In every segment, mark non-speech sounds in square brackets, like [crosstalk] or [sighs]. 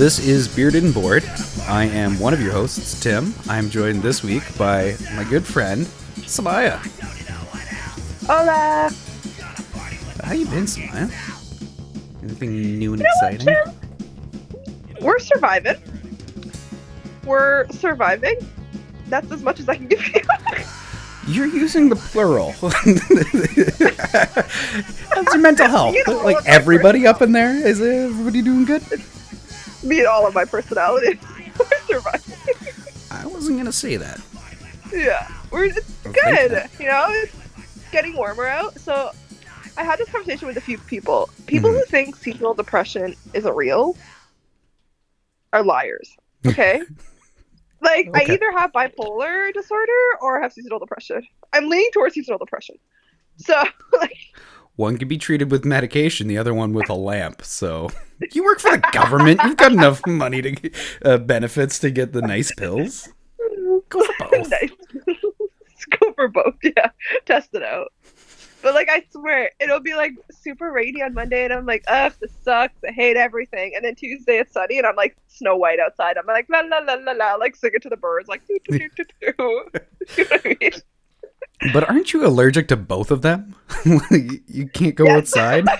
This is Bearded and Bored. I am one of your hosts, Tim. I'm joined this week by my good friend, Samaya. Hola. How you been, Samaya? Anything new and You know what, exciting? Tim? We're surviving. We're surviving. That's as much as I can give you. [laughs] You're using the plural. [laughs] How's your mental [laughs] health? You know, like everybody up in there? Is everybody doing good? Me and all of my personality [laughs] surviving. I wasn't gonna say that. yeah. We're it's good. You know, it's getting warmer out. So I had this conversation with a few people. People Mhm. who think seasonal depression isn't real are liars. Okay? [laughs] like I either have bipolar disorder or I have seasonal depression. I'm leaning towards seasonal depression. So [laughs] like One can be treated with medication, the other one with a lamp. So you work for the government. You've got enough money to get, uh, benefits to get the nice pills. Go for [laughs] both. nice. [laughs] Go for both. Yeah, test it out. But like, I swear, it'll be like super rainy on Monday, and I'm like, ugh, this sucks. I hate everything. And then Tuesday it's sunny, and I'm like Snow White outside. I'm like la la la la la, like singing to the birds, like doo doo doo doo doo. [laughs] You know what I mean? But aren't you allergic to both of them? [laughs] you can't go Yes. outside. [laughs]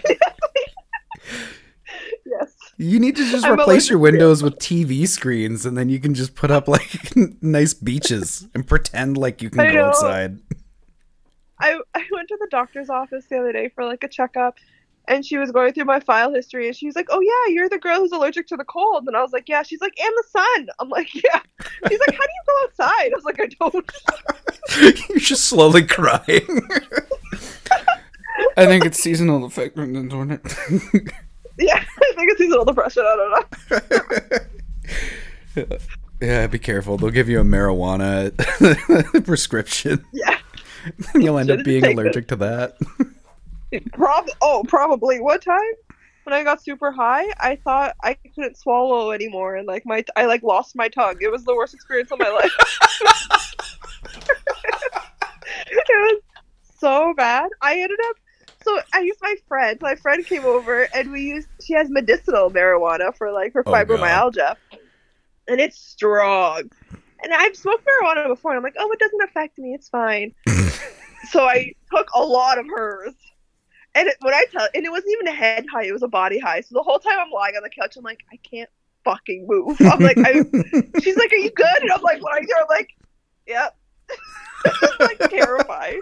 Yes. You need to just I'm replace your windows with TV screens, and then you can just put up like [laughs] nice beaches and pretend like you can go outside. I I went to the doctor's office the other day for like a checkup, and she was going through my file history, and she was like, "Oh yeah, you're the girl who's allergic to the cold," and I was like, "Yeah." She's like, "And the sun." I'm like, [laughs] "Yeah." She's like, "How do you go outside?" I was like, "I don't." [laughs] [laughs] You're just slowly crying. I think it's seasonal effect, doing it. Yeah, I think it's seasonal depression. I don't know. yeah, be careful. They'll give you a marijuana prescription. Yeah, You'll end up being taken it. allergic to that. Prob. Oh, probably. One time when I got super high, I thought I couldn't swallow anymore, and like my I like lost my tongue. It was the worst experience of my life. [laughs] it was so bad. I ended up. So I used my friend. My friend came over, and we used. She has medicinal marijuana for like her Oh, God. fibromyalgia, and it's strong. And I've smoked marijuana before, and I'm like, oh, it doesn't affect me. It's fine. [laughs] so I took a lot of hers. And it, when I tell, and it wasn't even a head high; it was a body high. So the whole time I'm lying on the couch, I'm like, I can't fucking move. I'm like, I, [laughs] she's like, "Are you good?" And I'm like, "What are you?" doing?" I'm like, "Yep." [laughs] Like terrified.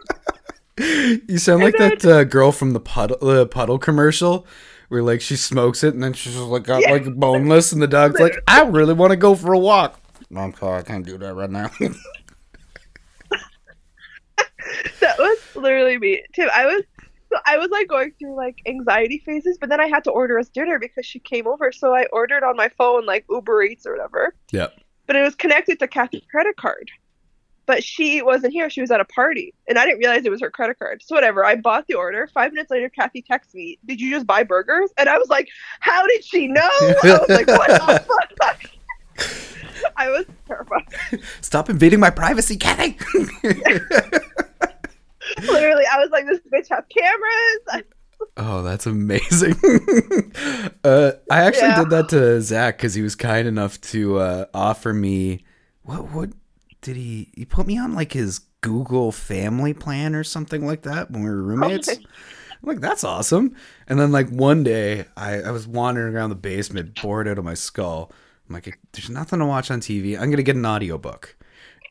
You sound like And that uh, girl from the puddle, uh, puddle commercial, where like she smokes it and then she's just like got Yeah. like boneless, and the dog's like, "I really want to go for a walk." No, I'm sorry, I can't do that right now. [laughs] That was literally me, Tim. I was, so I was like going through like anxiety phases, but then I had to order us dinner because she came over. So I ordered on my phone like Uber Eats or whatever. Yeah. but it was connected to Kathy's credit card. But she wasn't here. She was at a party. And I didn't realize it was her credit card. So whatever. I bought the order. Five minutes later, Kathy texts me, Did you just buy burgers? And I was like, How did she know? I was like, What the [laughs] fuck? I was terrified. Stop invading my privacy, Kathy. [laughs] [laughs] Literally, I was like, This bitch have cameras. [laughs] Oh, that's amazing. [laughs] uh, I actually Yeah. did that to Zach because he was kind enough to uh, offer me what what did he he put me on like his Google family plan or something like that when we were roommates. Okay. I'm like, that's awesome. And then like one day I, I was wandering around the basement, bored out of my skull. I'm like, there's nothing to watch on TV. I'm gonna get an audiobook.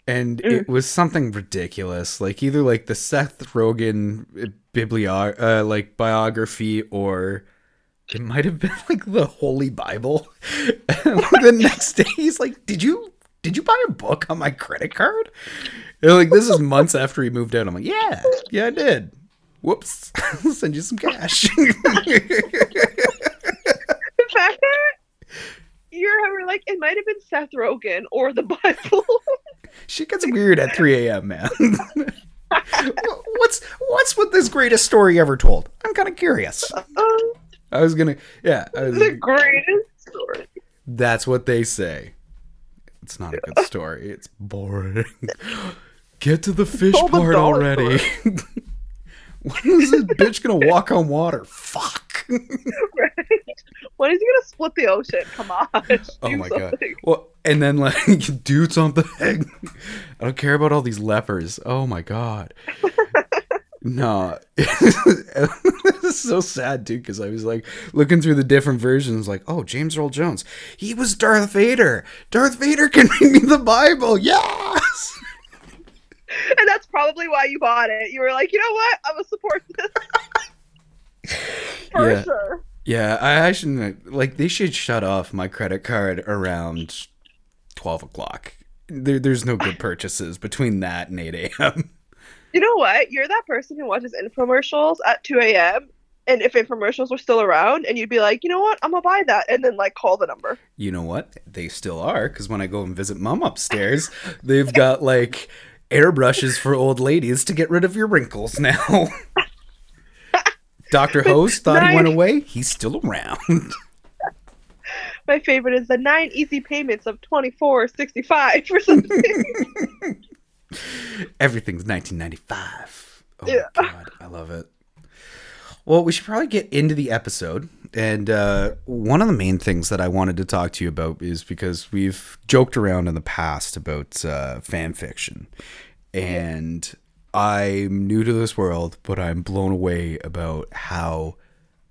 And it was something ridiculous, like either like the Seth Rogen uh, biblio uh, like biography, or it might have been like the Holy Bible. [laughs] and the next day, he's like, "Did you did you buy a book on my credit card?" And like this is months after he moved out. I'm like, "Yeah, yeah, I did." Whoops, I'll [laughs] send you some cash. [laughs] The fact that you're like, it might have been Seth Rogen or the [laughs] Bible. she gets weird at 3 a.m., man. [laughs] what's what's with this greatest story ever told? I'm kind of curious. um, I was gonna, yeah, was- the greatest story. that's what they say. It's not a good [laughs] story. It's boring. [gasps] Get to the fish the part already. when is this bitch gonna walk on water? Fuck. Right? When is he gonna split the ocean? Come on. [laughs] Oh my god. Well, and then like [laughs] do something. [laughs] I don't care about all these lepers. Oh my god. No, it's so sad too because I was like looking through the different versions, like, oh, James Earl Jones, he was Darth Vader. Darth Vader can read me the Bible. Yes. And that's probably why you bought it. You were like, you know what? I'm gonna support this. For Yeah. sure. Yeah, I, shouldn't like. They should shut off my credit card around twelve o'clock. There, there's no good purchases between that and eight a.m. You know what? You're that person who watches infomercials at 2 a.m. And if infomercials were still around, and you'd be like, you know what? I'm gonna buy that, and then like call the number. You know what? They still are because when I go and visit mom upstairs, they've got like airbrushes for old ladies to get rid of your wrinkles now. [laughs] Dr. Hose [laughs] thought he went away. He's still around. [laughs] My favorite is the nine easy payments of 24.65 or something. [laughs] Everything's 1995. Oh Yeah. my god, I love it. Well, we should probably get into the episode. And uh, one of the main things that I wanted to talk to you about is because we've joked around in the past about uh, fan fiction. And I'm new to this world, but I'm blown away about how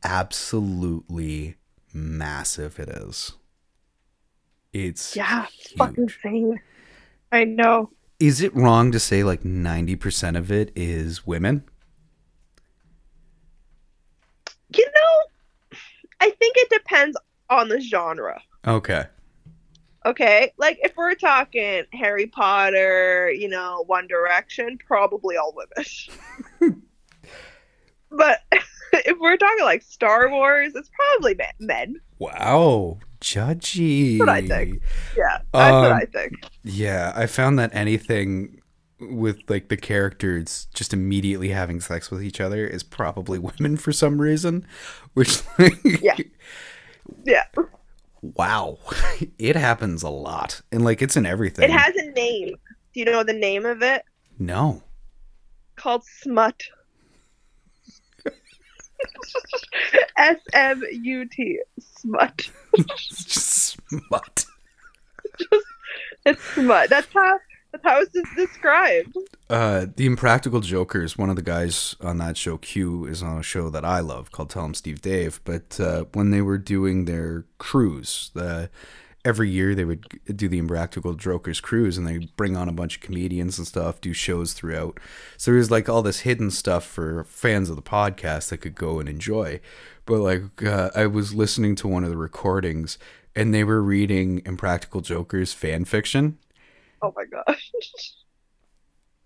absolutely massive it is. It's yeah, it's fucking huge. insane. I know. Is it wrong to say like 90% of it is women? You know, I think it depends on the genre. Okay. Okay, like if we're talking Harry Potter, you know, One Direction, probably all women. [laughs] but [laughs] if we're talking like Star Wars, it's probably men. Wow. Judgy. what I think. Yeah, that's what Um, I think. Yeah, I found that anything with like the characters just immediately having sex with each other is probably women for some reason, which Yeah. [laughs] Yeah, wow. [laughs] It happens a lot. And like it's in everything. it has a name. Do you know the name of it? No. Called smut. [laughs] S M U T. Smut. [laughs] Just smut. It's smut. That's how. How it's described. Uh, the Impractical Jokers, one of the guys on that show, Q, is on a show that I love called Tell 'em Steve Dave. But uh, when they were doing their cruise, the, every year they would do the Impractical Jokers cruise and they bring on a bunch of comedians and stuff, do shows throughout. So there's like all this hidden stuff for fans of the podcast that could go and enjoy. But like, uh, I was listening to one of the recordings and they were reading Impractical Jokers fan fiction Oh my gosh. [laughs]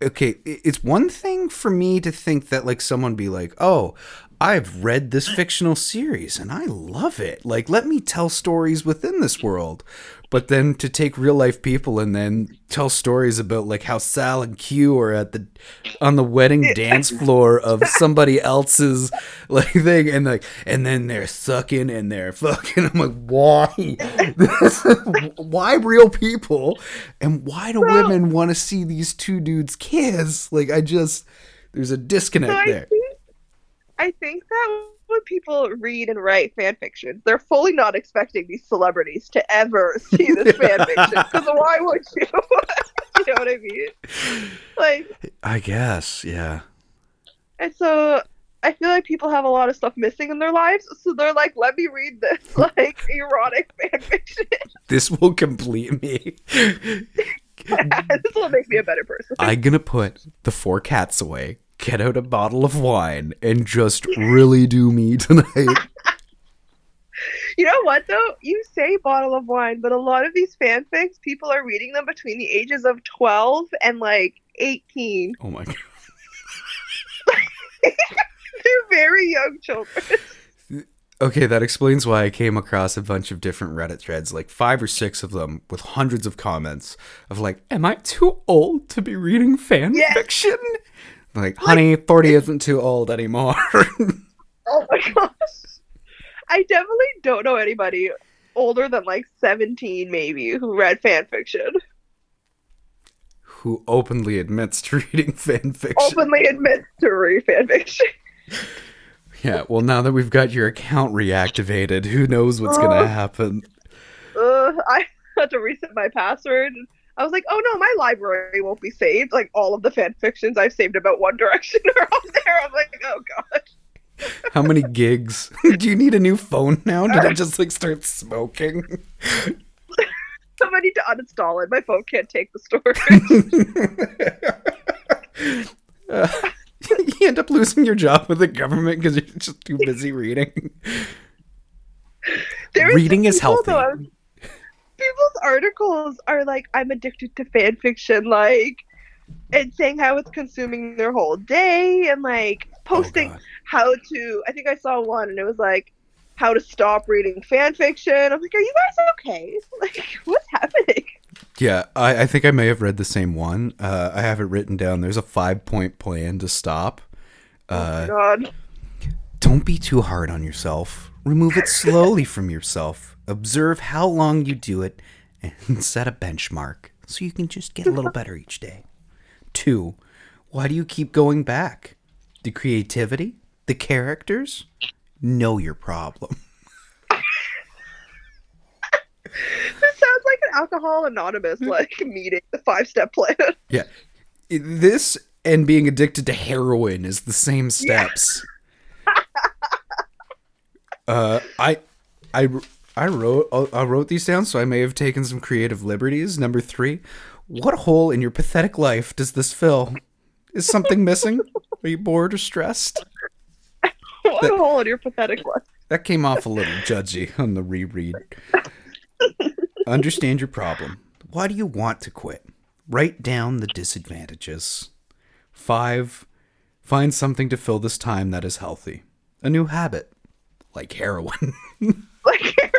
okay it's one thing for me to think that like someone be like oh i've read this fictional series and i love it like let me tell stories within this world but then to take real life people and then tell stories about like how sal and q are at the on the wedding [laughs] dance floor of somebody else's like thing and like and then they're sucking and they're fucking. I'm like why? [laughs] Why real people? And why do women want to see these two dudes kiss? Like i just there's a So disconnect I there. think, I think that when people read and write fan fiction, they're fully not expecting these celebrities to ever [laughs] see this [laughs] fan fiction. Because why would you? [laughs] you know what I mean? Like, i guess yeah and so I feel like people have a lot of stuff missing in their lives, so they're like, "Let me read this like erotic fan fiction. this will complete me this will make me a better person." i'm gonna put the four cats away get out a bottle of wine and just really do me [laughs] tonight You know what though? You say bottle of wine, but a lot of these fanfics, people are reading them between the ages of twelve and like eighteen. oh my god [laughs] They're very young children. Okay, that explains why I came across a bunch of different Reddit threads, like five or six of them, with hundreds of comments of like, "Am I too old to be reading fan Yes. fiction?" Like, honey, forty isn't too old anymore. [laughs] Oh my gosh. I definitely don't know anybody older than like 17 maybe who read fan fiction. Who openly admits to [laughs] reading fan fiction? Openly admits to read fan fiction. Yeah, well, now that we've got your account reactivated, who knows what's going Oh. to happen? Uh, I [laughs] had to reset my password. I was like, oh no, my library won't be saved. Like all of the fan fictions I've saved about One Direction [laughs] are on there. I'm like, oh god. How many gigs? [laughs] [laughs] Do you need a new phone now? Did it just like start smoking? I need to uninstall it. My phone can't take the storage. Uh, you end up losing your job with the government because you're just too busy reading. There Reading is people, healthy. though, people's articles are like, I'm addicted to fan fiction, like, and saying how it's consuming their whole day, and like posting Oh, how to. I think I saw one, and it was like how to stop reading fan fiction. I'm like, are you guys okay? [laughs] Like, what's happening? Yeah, I, I think I may have read the same one. Uh, I have it written down. There's a five point plan to stop. Uh, God. Don't be too hard on yourself. Remove it [laughs] slowly from yourself. Observe how long you do it and [laughs] set a benchmark so you can just get a little better each day. Two, why do you keep going back? The creativity? The characters? Know your problem. [laughs] This sounds like an Alcohol Anonymous like meeting, the five step plan. [laughs] Yeah. This and being addicted to heroin is the same steps. uh, I, I, I wrote uh, I wrote these down, so I may have taken some creative liberties. Number three, what hole in your pathetic life does this fill? Is something missing? Are you bored or stressed? [laughs] what That- a hole in your pathetic life. That came off a little judgy on the reread. [laughs] Understand your problem. Why do you want to quit? Write down the disadvantages. Five, find something to fill this time that is healthy. A new habit, like heroin. [laughs] Like,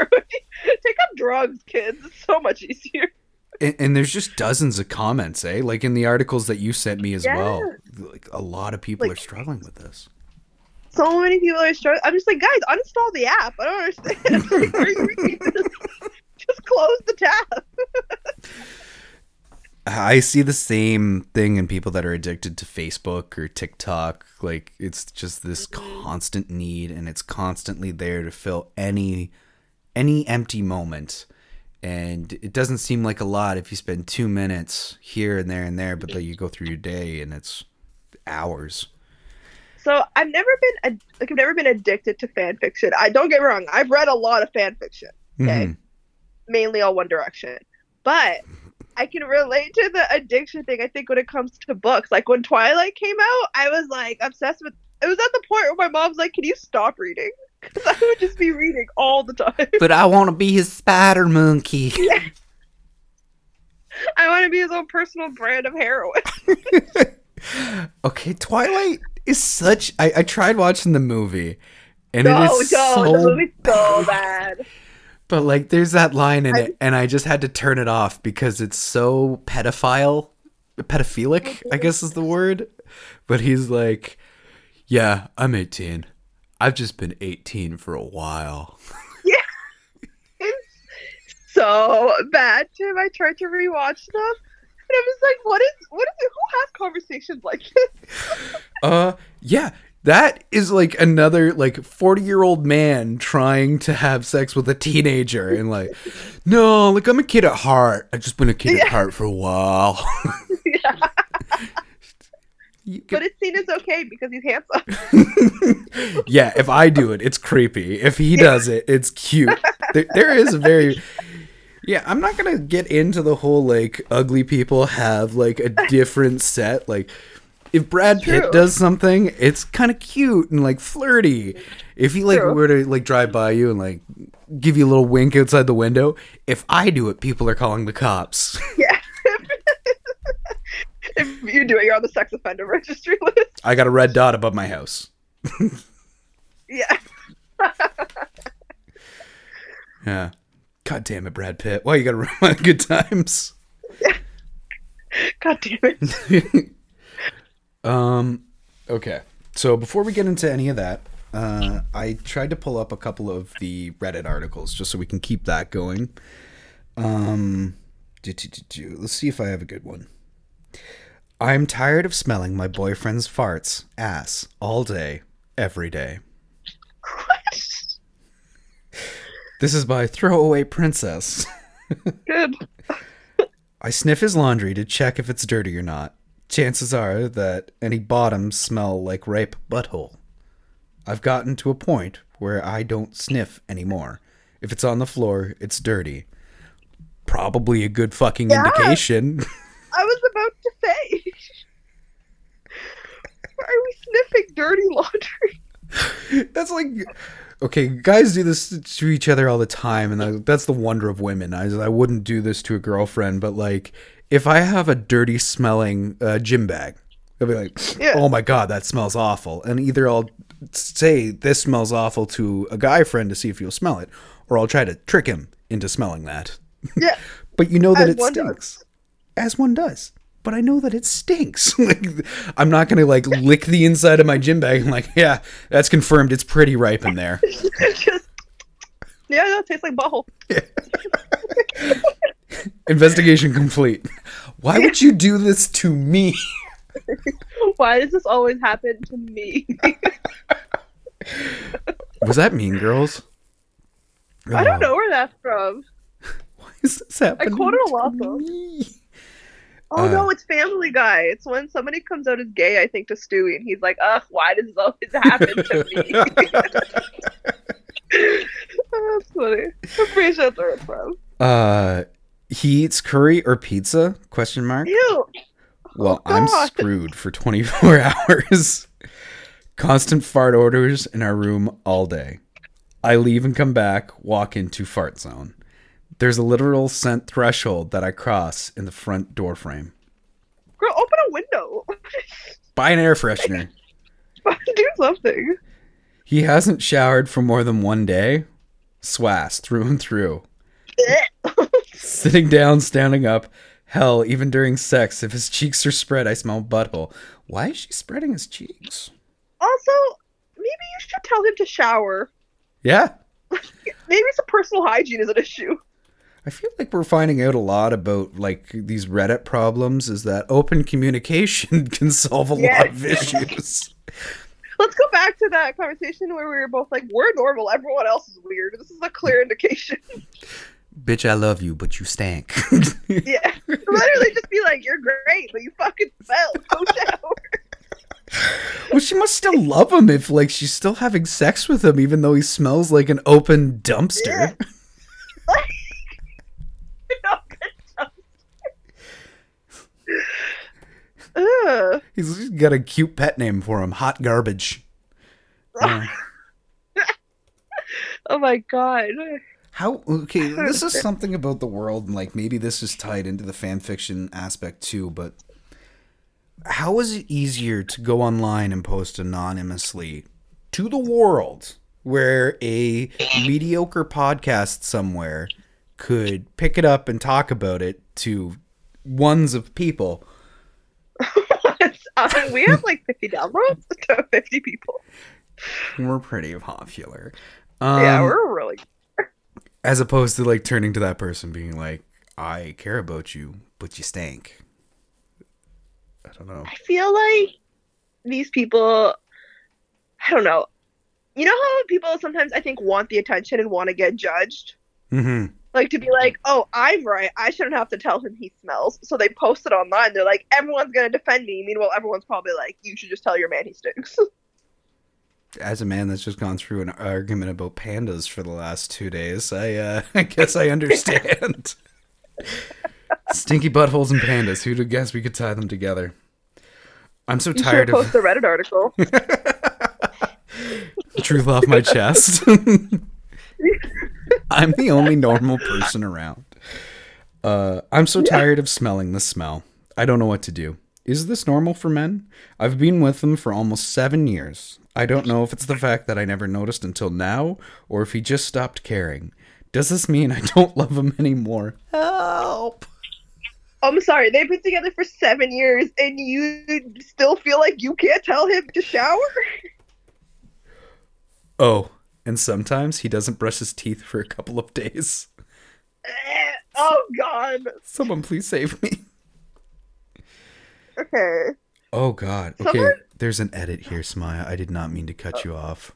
drugs, kids. It's so much easier. and, and there's just dozens of comments, eh? Like in the articles that you sent me as well. Like a lot of people Like- are struggling with this. So many people are struggling. I'm just like, guys, uninstall the app. I don't understand. [laughs] Like, where are you [laughs] reading this? just close the tab. I see the same thing in people that are addicted to Facebook or TikTok. Like it's just this constant need and it's constantly there to fill any any empty moment. And it doesn't seem like a lot if you spend 2 minutes here and there and there, but then you go through your day and it's hours. So I've never been ad- like I've never been addicted to fan fiction. I don't get me wrong. I've read a lot of fan fiction. Okay. Mhm. mainly all One Direction. But I can relate to the addiction thing. I think when it comes to books, like when Twilight came out, I was like obsessed with. It was at the point where my mom's like, "Can you stop reading?" Because I would just be reading all the time. But I want to be his spider monkey. [laughs] Yeah. I want to be his own personal brand of heroin. [laughs] [laughs] okay, Twilight is such I, I tried watching the movie and No, it no, so the movie's so bad. But like, there's that line in I- it, and I just had to turn it off because it's so pedophile, pedophilic, I mm-hmm. guess is the word. But he's like, "Yeah, I'm 18. I've just been 18 for a while." [laughs] Yeah. It's so bad, Tim. I tried to rewatch them, and I was like, "What is? What is it? Who has conversations like this?" [laughs] Uh, yeah, that is like another like 40 year old man trying to have sex with a teenager, and like, [laughs] no, like I'm a kid at heart. I've just been a kid at heart for a while. yeah. You But it's seen as okay because he's handsome. [laughs] yeah, if I do it, it's creepy. If he does it, it's cute. There, there is a very yeah. I'm not gonna get into the whole like ugly people have like a different set. Like if Brad Pitt does something, it's kind of cute and like flirty. If he like True. were to like drive by you and like give you a little wink outside the window, if I do it, people are calling the cops. Yeah. If you do it, you're on the sex offender registry [laughs] list. I got a red dot above my house. Yeah. [laughs] Yeah. God damn it, Brad Pitt. Why you gotta [laughs] ruin my good times? God damn it. Um, okay. So before we get into any of that, uh, I tried to pull up a couple of the Reddit articles just so we can keep that going. Um, do, do, do. let's see if I have a good one. I'm tired of smelling my boyfriend's farts, ass, all day, every day. This is by Throwaway Princess. Good. I sniff his laundry to check if it's dirty or not. Chances are that any bottoms smell like ripe butthole. I've gotten to a point where I don't sniff anymore. If it's on the floor, it's dirty. Probably a good fucking yeah. indication. [laughs] sniffing dirty laundry? [laughs] that's like okay guys do this to each other all the time and that- that's the wonder of women I, I wouldn't do this to a girlfriend but like if i have a dirty smelling uh, gym bag i'll be like Yeah. oh my god that smells awful and either i'll say this smells awful to a guy friend to see if he'll smell it or i'll try to trick him into smelling that Yeah. [laughs] but you know that As it one does. stinks as one does but I know that it stinks. [laughs] like, I'm not gonna like lick the inside of my gym bag. I'm like, yeah, that's confirmed. It's pretty ripe in there. Just, [laughs] yeah, that tastes like butthole. [laughs] Investigation complete. Why would you do this to me? Why does this always happen to me? Was that Mean Girls? I don't Oh, know where that's from. Why is this happening? I quoted a lot, me? Oh Uh, no, it's Family Guy. It's when somebody comes out as gay, I think, to Stewie, and he's like, "Ugh, why does this always happen to me?" oh, [laughs] [laughs] that's funny. I'm pretty sure that's where it's from. Uh, he eats curry or pizza? Question mark. Ew. Well, Oh, I'm screwed for 24 [laughs] hours. Constant fart orders in our room all day. I leave and come back, walk into fart zone. There's a literal scent threshold that I cross in the front door frame. Girl, open a window. [laughs] Buy an air freshener. Do something. He hasn't showered for more than one day. Swass through and through. [laughs] Sitting down, standing up. Hell, even during sex, if his cheeks are spread, I smell butthole. Why is she spreading his cheeks? Also, maybe you should tell him to shower. Yeah, [laughs] Maybe some personal hygiene is an issue. I feel like we're finding out a lot about like these Reddit problems is that open communication [laughs] can solve a lot of issues. [laughs] Let's go back to that conversation where we were both like, "We're normal. Everyone else is weird." This is a clear indication. Bitch, I love you, but you stank. [laughs] yeah, literally, just be like, "You're great, but you fucking smell. Go shower." well, she must still love him if like she's still having sex with him even though he smells like an open dumpster. No, good job. Ugh. He's he's got a cute pet name for him, Hot Garbage. [laughs] Uh, Oh my god. How okay, [laughs] this is something about the world and like maybe this is tied into the fan fiction aspect too, but how is it easier to go online and post anonymously to the world where a mediocre podcast somewhere could pick it up and talk about it to ones of people? [laughs] um, we have like 50 downloads [laughs] to 50 people. We're pretty popular. yeah, Um, we're really. as opposed to like turning to that person being like, I care about you, but you stank. I don't know. I feel like these people. I don't know. You know how people sometimes I think want the attention and want to get judged? hmm Like to be like, oh, I'm right. I shouldn't have to tell him he smells. So they post it online. They're like, everyone's going to defend me. Meanwhile, everyone's probably like, you should just tell your man he stinks. [laughs] As a man that's just gone through an argument about pandas for the last two days, I uh, [laughs] I guess I understand. [laughs] Stinky buttholes and pandas. Who'd have guessed we could tie them together? I'm so You should tired post of the Reddit article. truth off my chest. I'm the only normal person around. Uh, I'm so tired of smelling the smell. I don't know what to do. Is this normal for men? I've been with him for almost seven years. I don't know if it's the fact that I never noticed until now, or if he just stopped caring. Does this mean I don't love him anymore? Help! I'm sorry, they've been together for seven years and you still feel like you can't tell him to shower? Oh, and sometimes he doesn't brush his teeth for a couple of days. [laughs] Oh, God. Someone please save me. Okay. Oh God. Okay, Someone- there's an edit here, Samaya. I did not mean to cut you off.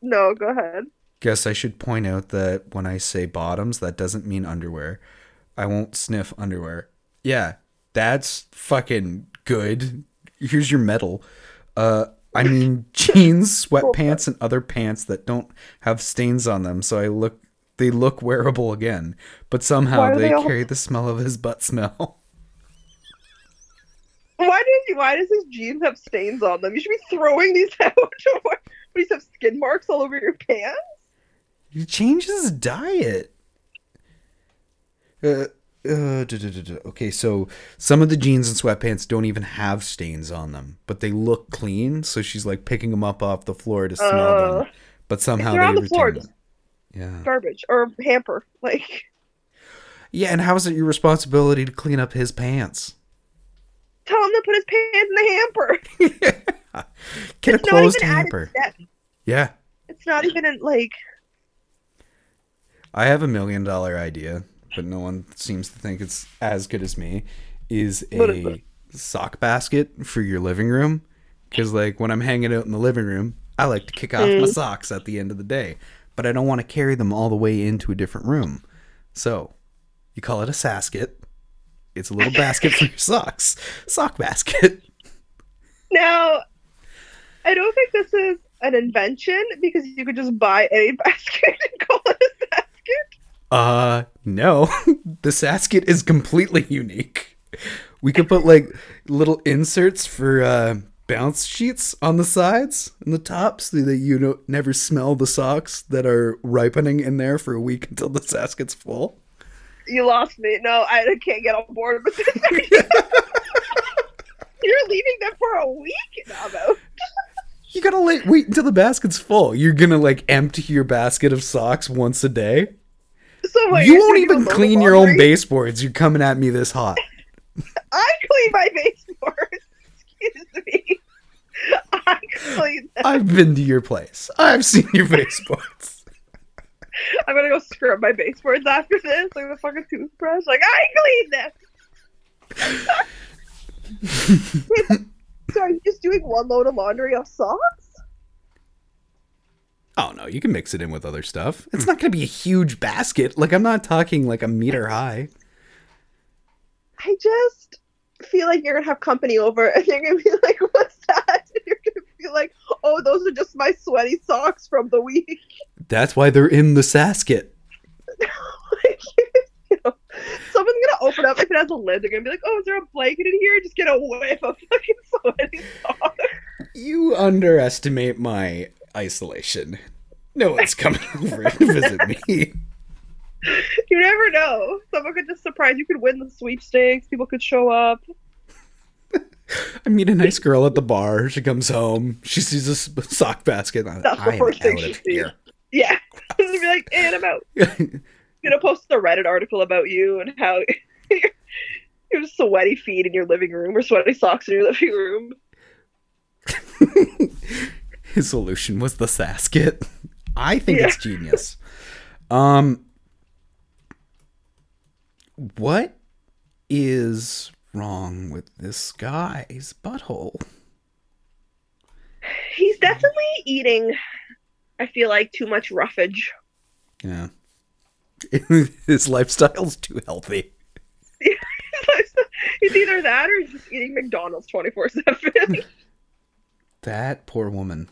No, go ahead. Guess I should point out that when I say bottoms, that doesn't mean underwear. I won't sniff underwear. Yeah, that's fucking good. Here's your medal. Uh, I mean [laughs] jeans, sweatpants, and other [laughs] pants that don't have stains on them, so I look they look wearable again. But somehow they they all- carry the smell of his butt smell. [laughs] Why does he? Why does his jeans have stains on them? You should be throwing these out. what? These have skin marks all over your pants. He changes his diet. Uh, uh, okay, so some of the jeans and sweatpants don't even have stains on them, but they look clean. So she's like picking them up off the floor to smell Uh, them, but somehow they're they on the floor. Yeah, Garbage or hamper. [laughs] Like, yeah. And how is it your responsibility to clean up his pants? tell him to put his pants in the hamper. [laughs] Get it's a closed hamper. Yeah, It's not even in, like. I have a million dollar idea, but no one seems to think it's as good as me. Is a sock basket for your living room? Because like when I'm hanging out in the living room, I like to kick off my Mm. socks at the end of the day, but I don't want to carry them all the way into a different room. So you call it a sasket. It's a little basket for your socks. Sock basket. [laughs] Now, I don't think this is an invention because you could just buy any [laughs] basket and call it a. Uh, no. [laughs] the Sasket is completely unique. We could put like little inserts for uh, bounce sheets on the sides and the top so that you don't never smell the socks that are ripening in there for a week until the Sasket's full. You lost me. No, I can't get on board with this. [laughs] [laughs] You're leaving them for a week. You gotta like, wait until the basket's full. You're gonna like empty your basket of socks once a day. [laughs] So what, you won't even clean your own baseboards. You're coming at me this hot. [laughs] I clean my baseboards. Excuse me. [laughs] I clean them. I've been to your place. I've seen your baseboards. I'm gonna go scrub my baseboards after this, like the fucking toothbrush. Like I clean them. so are you just doing one load of laundry of socks? Oh no, you can mix it in with other stuff. It's not gonna be a huge basket. Like I'm not talking like a meter high. I just feel like you're gonna have company over [laughs] and you're gonna be like, "What's that?" And [laughs] you're gonna be like, "Oh, those are just my sweaty socks from the week." That's why they're in the Sasket. [laughs] like, you know, someone's gonna open up if it has a lid. They're gonna be like, "Oh, is there a blanket in here?" Just get a whiff of fucking sweaty socks. You underestimate my isolation. No one's coming [laughs] over to visit me. You never know. Someone could just surprise you. Could win the sweepstakes. People could show up. [laughs] I meet a nice girl at the bar. She comes home. She sees a sock basket. That's the I am first thing she sees. here. Yeah, [laughs] and be like, "And I'm out." gonna post a Reddit article about you and how you have sweaty feet in your living room or sweaty socks in your living room. His solution was the Sasket. I think Yeah. it's genius. Um, what is wrong with this guy's butthole? He's definitely eating. I feel like too much roughage. Yeah, [laughs] his lifestyle's too healthy. [laughs] He's either that or he's just eating McDonald's twenty four seven. [laughs] That poor woman.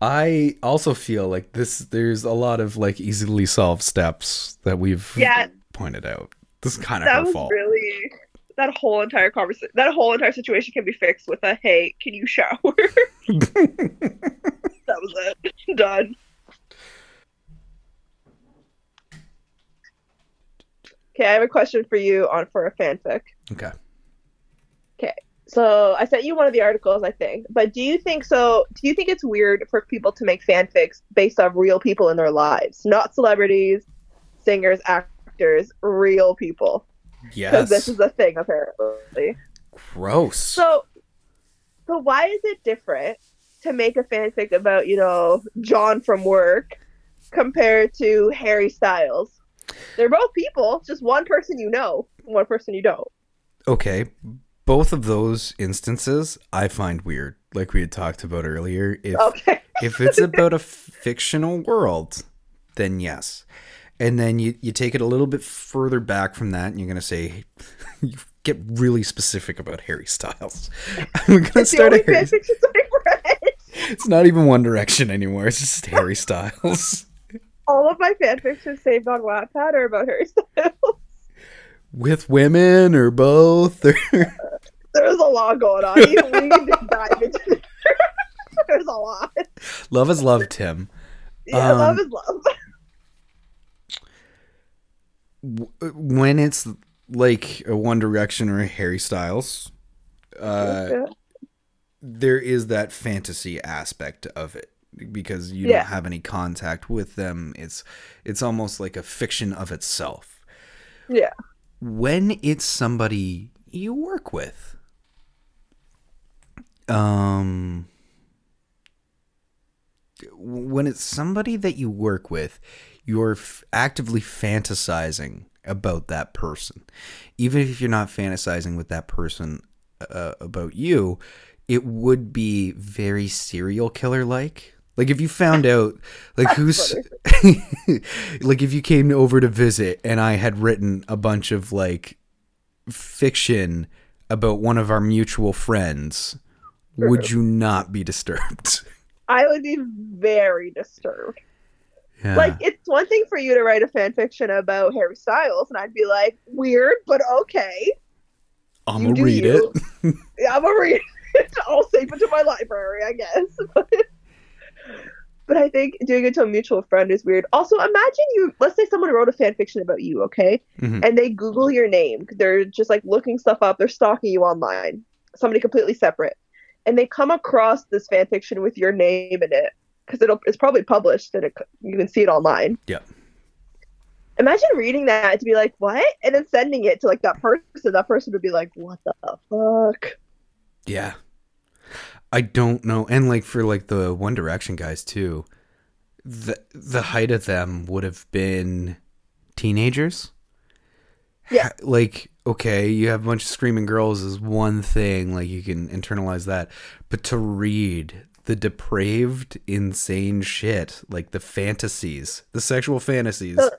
I also feel like this. There's a lot of like easily solved steps that we've Yeah. pointed out. This is kind of That her was fault. really that whole entire conversation. That whole entire situation can be fixed with a "Hey, can you shower?" [laughs] that was it. [laughs] Done. Okay, I have a question for you on for a fanfic. okay. So I sent you one of the articles, I think. But do you think so? Do you think it's weird for people to make fanfics based off real people in their lives, not celebrities, singers, actors, real people? Yes. Because this is a thing apparently. Gross. So, so why is it different to make a fanfic about you know John from work compared to Harry Styles? They're both people, just one person you know, one person you don't. okay, both of those instances I find weird, like we had talked about earlier. If Okay. if it's about a fictional world, then yes. And then you, you take it a little bit further back from that, and you're gonna say, you [laughs] get really specific about Harry Styles. [laughs] I'm gonna It's start a Harry. It's not even One Direction anymore. It's just Harry [laughs] Styles All of my fanfictions saved on Wattpad are about Harry Styles. with women or both. Or uh, There's a lot going on. [laughs] You we need to dive into [laughs] There's a lot. love is love, Tim. Yeah, Um, love is love. [laughs] When it's like a One Direction or a Harry Styles, uh, Yeah. there is that fantasy aspect of it because you Yeah. don't have any contact with them. It's it's almost like a fiction of itself. yeah. When it's somebody you work with, um, when it's somebody that you work with, you're f- actively fantasizing about that person. Even if you're not fantasizing with that person uh, about you, it would be very serial killer like. Like if you found [laughs] out, like who's, [laughs] like if you came over to visit and I had written a bunch of like fiction about one of our mutual friends, would you not be disturbed? [laughs] I would be very disturbed. Yeah. Like it's one thing for you to write a fan fiction about Harry Styles, and I'd be like, weird, but okay. I'm gonna read you. it. [laughs] [laughs] Yeah, I'm gonna read it. I'll save it to my library, I guess. but I think doing it to a mutual friend is weird. Also, imagine you. Let's say someone wrote a fan fiction about you, okay, Mhm. and they Google your name. They're just like looking stuff up. They're stalking you online. Somebody completely separate, and they come across this fan fiction with your name in it because it'll it's probably published and it, you can see it online. Yeah. Imagine reading that to be like, what? And then sending it to like that person. That person would be like, what the fuck? Yeah. I don't know. And like for like the One Direction guys too, the the height of them would have been teenagers. Yeah. Like, okay, you have a bunch of screaming girls is one thing, like you can internalize that. But to read the depraved, insane shit, like the fantasies, the sexual fantasies. Uh,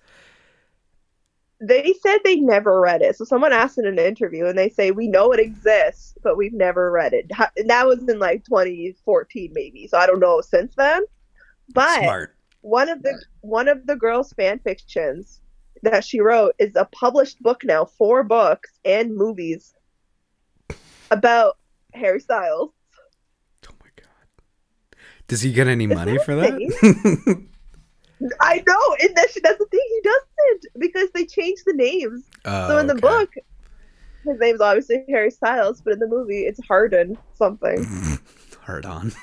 They said they never read it. So someone asked in an interview, and they say we know it exists, but we've never read it. And that was in like 2014, maybe. So I don't know since then. But Smart. one of the one of the girls' fan fictions that she wrote is a published book now, four books and movies about Harry Styles. Oh my god. Does he get any Is money that for that? [laughs] I know, and that's, that's the thing. He doesn't because they changed the names. Oh, So in the oh, okay. book, his name's obviously Harry Styles, but in the movie, it's Hardin something. [laughs] Hard on.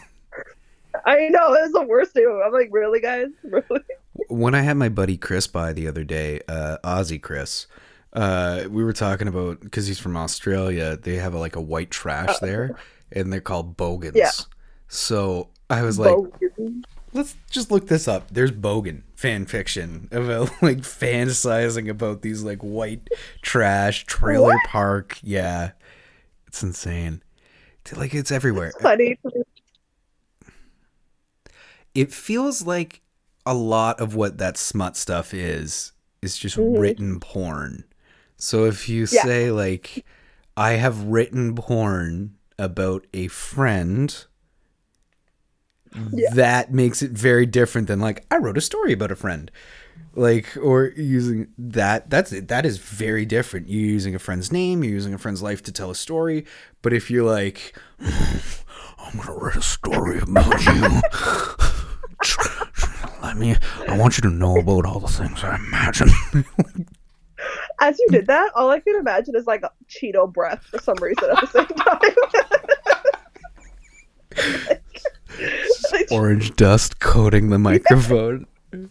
I know it's the worst name. I'm like, really, guys, [laughs] really? When I had my buddy Chris by the other day, uh, Aussie Chris, uh, we were talking about because he's from Australia. They have a, like a white trash there, and they're called bogans. Yeah. So I was like, Bogan. let's just look this up. There's bogan fan fiction about [laughs] like fantasizing about these like white trash trailer What? park. Yeah, it's insane. Like it's everywhere. funny. it feels like a lot of what that smut stuff is is just Mhm. written porn. So if you Yeah. say like I have written porn about a friend Yeah. that makes it very different than like I wrote a story about a friend. Like or using that that's that is very different. You're using a friend's name, you're using a friend's life to tell a story, but if you're like [sighs] I'm gonna write a story about you. [laughs] [laughs] Let me. I want you to know about all the things I imagine. [laughs] As you did that, all I can imagine is like a Cheeto breath for some reason at the same [laughs] time. like, Orange dust coating the microphone. [laughs]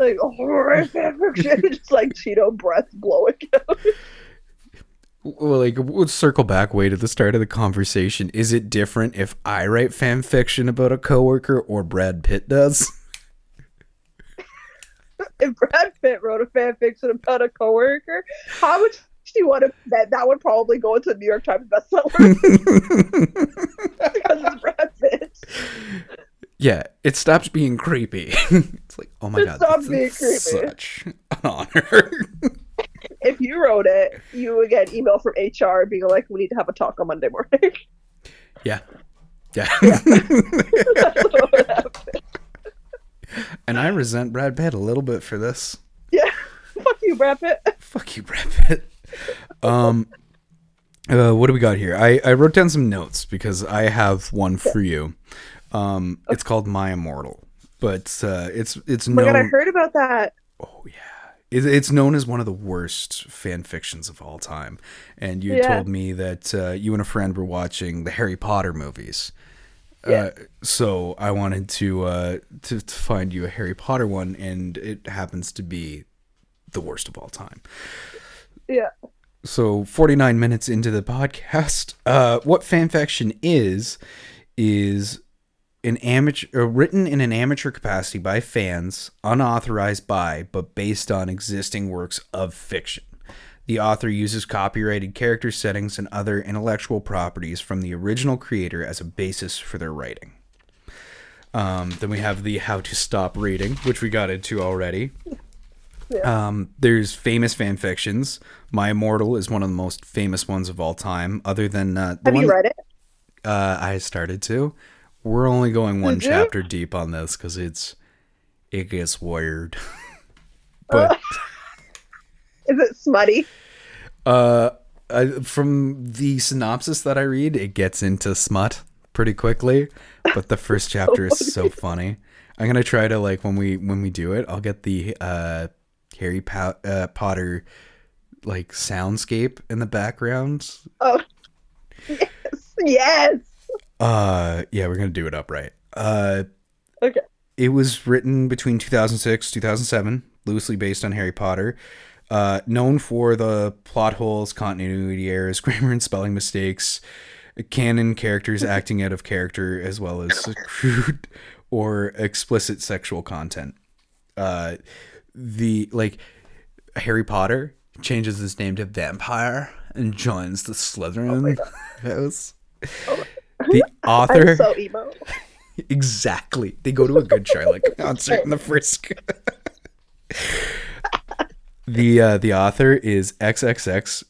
like horror fan fiction, just like Cheeto breath blowing out. Well, like, let's circle back way to the start of the conversation. Is it different if I write fan fiction about a coworker or Brad Pitt does? If Brad Pitt wrote a fan fiction about a coworker, how much actually want to bet that would probably go into the New York Times bestseller [laughs] because it's Brad Pitt. yeah, it stops being creepy. [laughs] it's like, oh my It god, stops being creepy. such an honor. [laughs] If you wrote it, you would get an email from HR being like, "We need to have a talk on Monday morning." yeah. Yeah. That's what would happen. And I resent Brad Pitt a little bit for this. yeah, [laughs] fuck you, Brad Pitt. Fuck you, Brad Pitt. Um, uh, what do we got here? I, I wrote down some notes because I have one for you. Um, it's called My Immortal, but uh, it's it's Oh my god, I heard about that. Oh yeah, it, it's known as one of the worst fan fictions of all time. And you Yeah. told me that uh, you and a friend were watching the Harry Potter movies. Yeah. Uh, so I wanted to, uh, to to find you a Harry Potter one, and it happens to be the worst of all time. Yeah. So 49 minutes into the podcast, uh, what fanfiction is is an amateur uh, written in an amateur capacity by fans, unauthorized by but based on existing works of fiction. The author uses copyrighted character settings and other intellectual properties from the original creator as a basis for their writing. Um, then we have the how to stop reading, which we got into already. Um, there's famous fan fictions. My Immortal is one of the most famous ones of all time. Other than uh, Have you read it? uh, I started to. We're only going one Did you? chapter deep on this because it's it gets weird. [laughs] but [laughs] Is it smutty? Uh, I, from the synopsis that I read, it gets into smut pretty quickly. But the [laughs] first chapter is so funny. I'm gonna try to like when we when we do it, I'll get the uh, Harry po- uh, Potter like soundscape in the background. Oh, yes, [laughs] yes. Uh, yeah, we're gonna do it upright. Uh, Okay. it was written between 2006 2007 loosely based on harry potter uh, known for the plot holes continuity errors [laughs] grammar and spelling mistakes canon characters [laughs] acting out of character as well as [laughs] crude or explicit sexual content uh, the like harry potter changes his name to vampire and joins the slytherin house the author I'm so emo. Exactly. They go to a good Charlotte concert in the Frisk. The uh, the author is XXX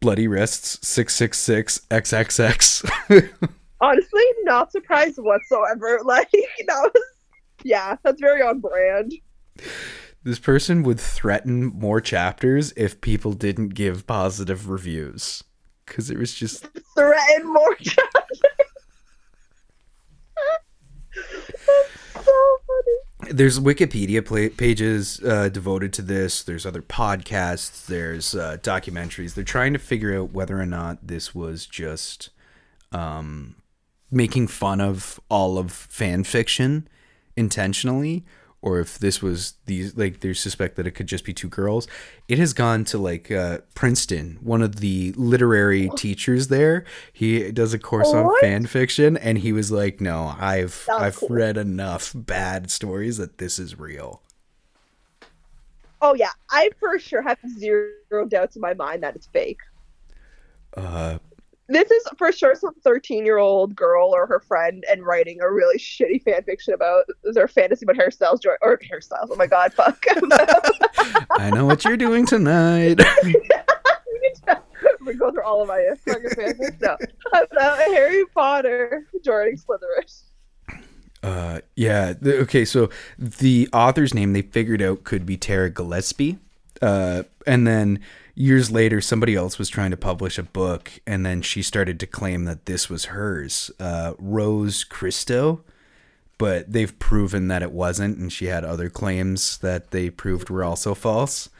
Bloody Wrists six six six XXX. [laughs] Honestly, not surprised whatsoever. [laughs] Like that was, yeah, that's very on brand. This person would threaten more chapters if people didn't give positive reviews. Because it was just Threaten more [laughs] chapters. That's so funny. There's Wikipedia pla pages uh, devoted to this. There's other podcasts. There's uh, documentaries. They're trying to figure out whether or not this was just um, making fun of all of fan fiction intentionally, or if this was these like they suspect that it could just be two girls. It has gone to like uh, Princeton. One of the literary teachers there, he does a course on fan fiction, and he was like, "No, I've That's I've cool. read enough bad stories that this is real." Oh yeah, I for sure have zero doubts in my mind that it's fake. Uh, This is for sure some thirteen-year-old girl or her friend and writing a really shitty fan fiction about their fantasy about Harry Styles or Harry Styles. Oh my god, fuck. [laughs] I know what you're doing tonight. we go through all of my fucking fanfics. No, about Harry Potter Jordan Slytherin. Uh, yeah. Okay, so the author's name they figured out could be Tara Gillespie. Uh, and then years later, somebody else was trying to publish a book, and then she started to claim that this was hers, uh, Rose Christo. But they've proven that it wasn't, and she had other claims that they proved were also false.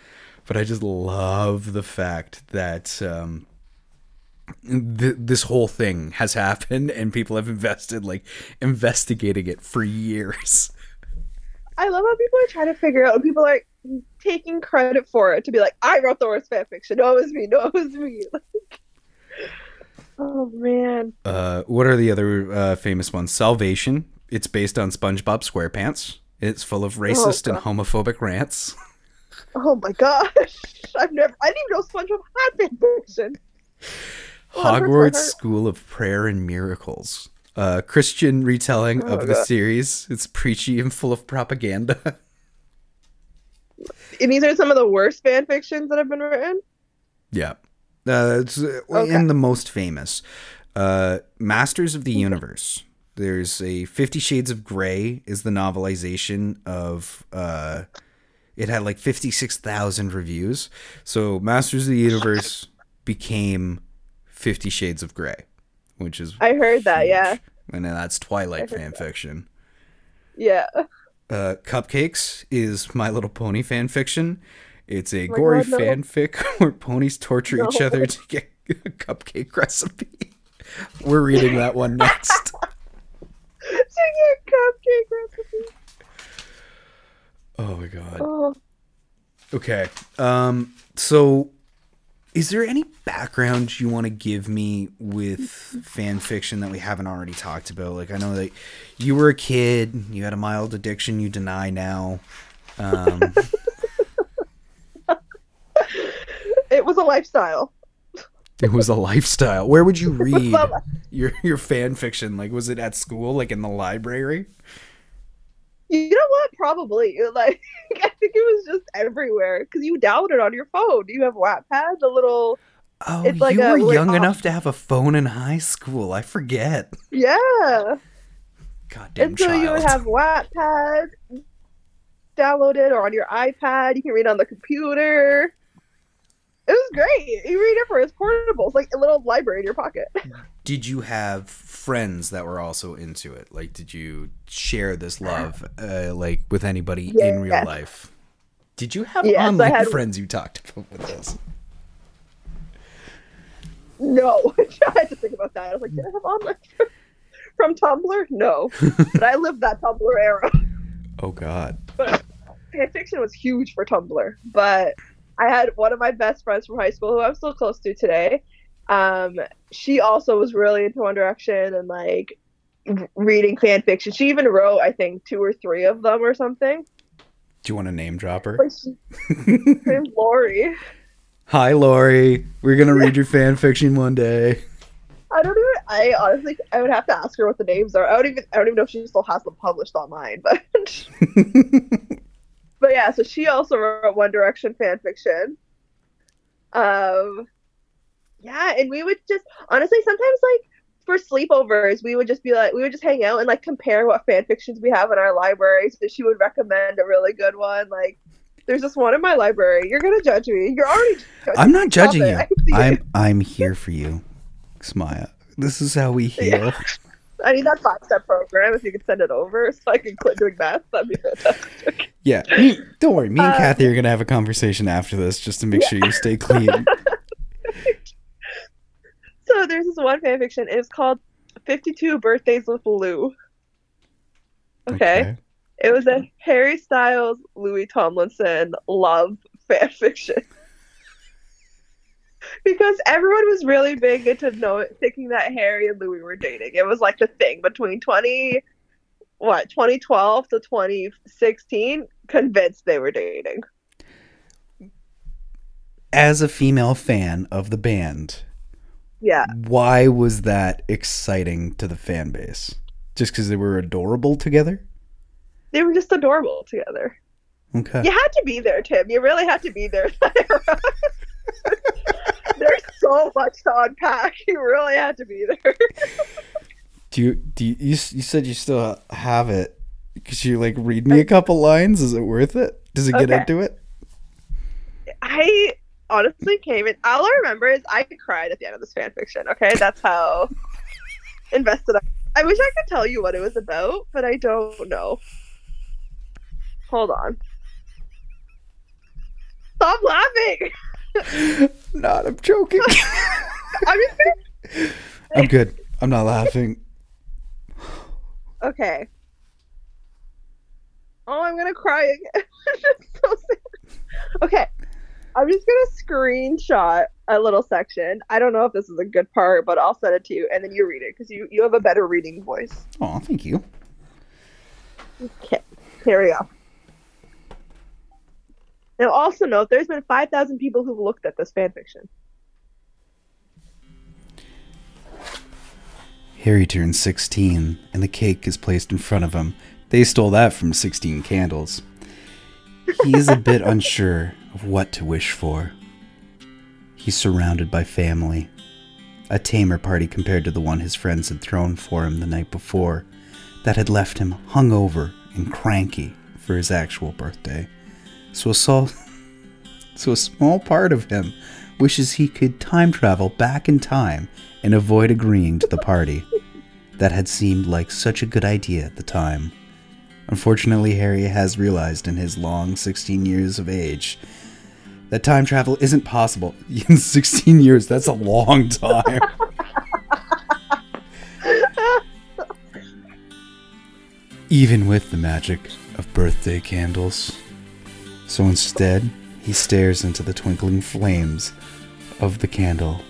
But I just love the fact that um, th- this whole thing has [laughs] happened and people have invested like investigating it for years. [laughs] I love how people are trying to figure out. People are taking credit for it to be like, I wrote the worst fan fiction. No, it was me. No, it was me. [laughs] Like, oh man. Uh, what are the other uh, famous ones? Salvation. It's based on SpongeBob SquarePants. It's full of racist and homophobic rants. [laughs] Oh my gosh. I've never. I didn't even know SpongeBob had fan fiction. Oh, it hurts my Hogwarts. School of Prayer and Miracles. A Christian retelling Oh, of the God. series. It's preachy and full of propaganda. [laughs] And these are some of the worst fan fictions that have been written. yeah. Uh, it's uh, Okay. and the most famous. Uh, Masters of the Universe. There's a Fifty Shades of Grey is the novelization of uh it had like 56,000 reviews. So Masters of the Universe became 50 Shades of Grey, which is I heard that, yeah. And then that's Twilight fan fiction. Yeah. Uh, Cupcakes is My Little Pony fan fiction. It's a Oh my gory God, no. fanfic [laughs] where ponies torture each other to get a cupcake recipe. We're reading that one next. [laughs] Singing a cupcake recipe. Oh my god. Oh. Okay. Um so is there any background you want to give me with fan fiction that we haven't already talked about? Like I know that you were a kid, you had a mild addiction you deny now. Um [laughs] It was a lifestyle. It was a lifestyle. Where would you [laughs] read your your fan fiction? Like, was it at school, like in the library? You know what? Probably. Like, [laughs] I think it was just everywhere because you download it on your phone. You have Wattpad, the little. Oh, It's like you a- were like, young oh. enough to have a phone in high school. I forget. Yeah. Goddamn and so child. you would have Wattpad downloaded or on your iPad. You can read on the computer. It was great. You read it for it's portable. It's like a little library in your pocket. Did you have friends that were also into it? Like, did you share this love, uh, like, with anybody in real Yes. life? Did you have Yes, online had- friends you talked about with this? No, [laughs] I had to think about that. I was like, did I have online from Tumblr? No, [laughs] but I lived that Tumblr era. Oh God. But fan fiction was huge for Tumblr. But I had one of my best friends from high school who I'm still close to today. Um, she also was really into One Direction and like reading fan fiction. She even wrote, I think, two or three of them or something. Do you want to name drop her? Like she, [laughs] her Lori. Hi, Lori. We're gonna read your fan fiction one day. I don't even. I honestly, I would have to ask her what the names are. I don't even. I don't even know if she still has them published online. But, [laughs] but yeah. So she also wrote One Direction fan fiction. Um, yeah, and we would just honestly sometimes like for sleepovers we would just be like we would just hang out and like compare what fan fictions we have in our libraries. So that she would recommend a really good one. Like, there's this one in my library. You're gonna judge me. You're already. Judging I'm not judging you. [laughs] I can see it. I'm I'm here for you, Samaya. This is how we heal. [laughs] I need that five step program. If you could send it over so I can quit doing math, that'd be fantastic. Yeah, don't worry. Me and Uh, Kathy are gonna have a conversation after this just to make Yeah. sure you stay clean. [laughs] So there's this one fan fiction. It's called 52 Birthdays with Lou. Okay. It was a Harry Styles, Louis Tomlinson love fan [laughs] fiction. because everyone was really big into know, thinking that Harry and Louis were dating. It was like the thing between 20, what, 2012 to 2016, convinced they were dating. As a female fan of the band, Yeah. why was that exciting to the fan base? Just because they were adorable together? They were just adorable together. Okay. You had to be there, Tim. You really had to be there. [laughs] There's so much to unpack. You really had to be there. Do you do you, you, you said you still have it? Could you like read me a couple lines? Is it worth it? Does it get Okay. into it? I honestly came in. All I remember is I cried at the end of this fan fiction. Okay, that's how [laughs] invested I. I wish I could tell you what it was about, but I don't know. Hold on. Stop laughing. [laughs] Not. I'm joking. [laughs] I'm just. I'm good. I'm not laughing. Okay. Oh, I'm gonna cry again. So sad. Okay. I'm just gonna screenshot a little section. I don't know if this is a good part, but I'll send it to you, and then you read it because you you have a better reading voice. Oh, thank you. Okay, here we go. Now, also note, there's been 5,000 people who've looked at this fanfiction. Harry turns 16, and the cake is placed in front of him. They stole that from 16 Candles. He is a bit unsure of what to wish for. He's surrounded by family. A tamer party compared to the one his friends had thrown for him the night before, that had left him hungover and cranky for his actual birthday. So a, sol- so a small part of him wishes he could time travel back in time and avoid agreeing to the party. That had seemed like such a good idea at the time. Unfortunately, Harry has realized in his long 16 years of age that time travel isn't possible. [laughs] In 16 years, that's a long time. [laughs] Even with the magic of birthday candles. So instead, he stares into the twinkling flames of the candle,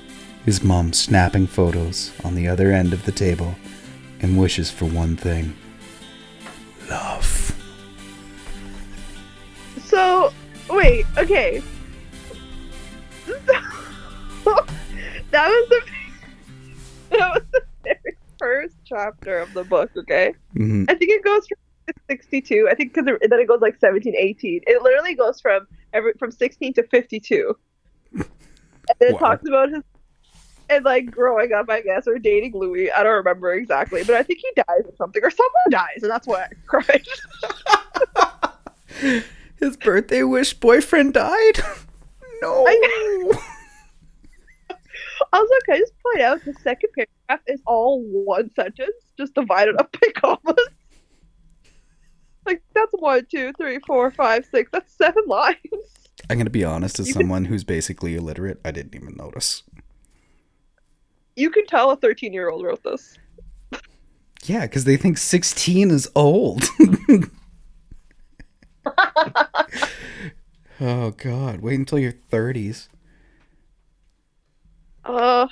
his mom snapping photos on the other end of the table, and wishes for one thing love. So, wait, okay. that was the [laughs] that was the very first chapter of the book. Okay, hmm I think it goes from 62. I think because then it goes like 17, 18. It literally goes from every from 16 to 52, and it Wow. talks about his and like growing up, I guess, or dating Louis. I don't remember exactly, but I think he dies or something, or someone dies, and that's why I cried. [laughs] His birthday wish boyfriend died? [laughs] No. [laughs] Also, can I just point out the second paragraph is all one sentence, just divided up by commas. Like that's one, two, three, four, five, six. That's seven lines. I'm going to be honest, as someone who's basically illiterate, I didn't even notice. You can tell a thirteen-year-old wrote this. Yeah, because they think 16 is old. [laughs] oh, God. Wait until your 30s. Uh,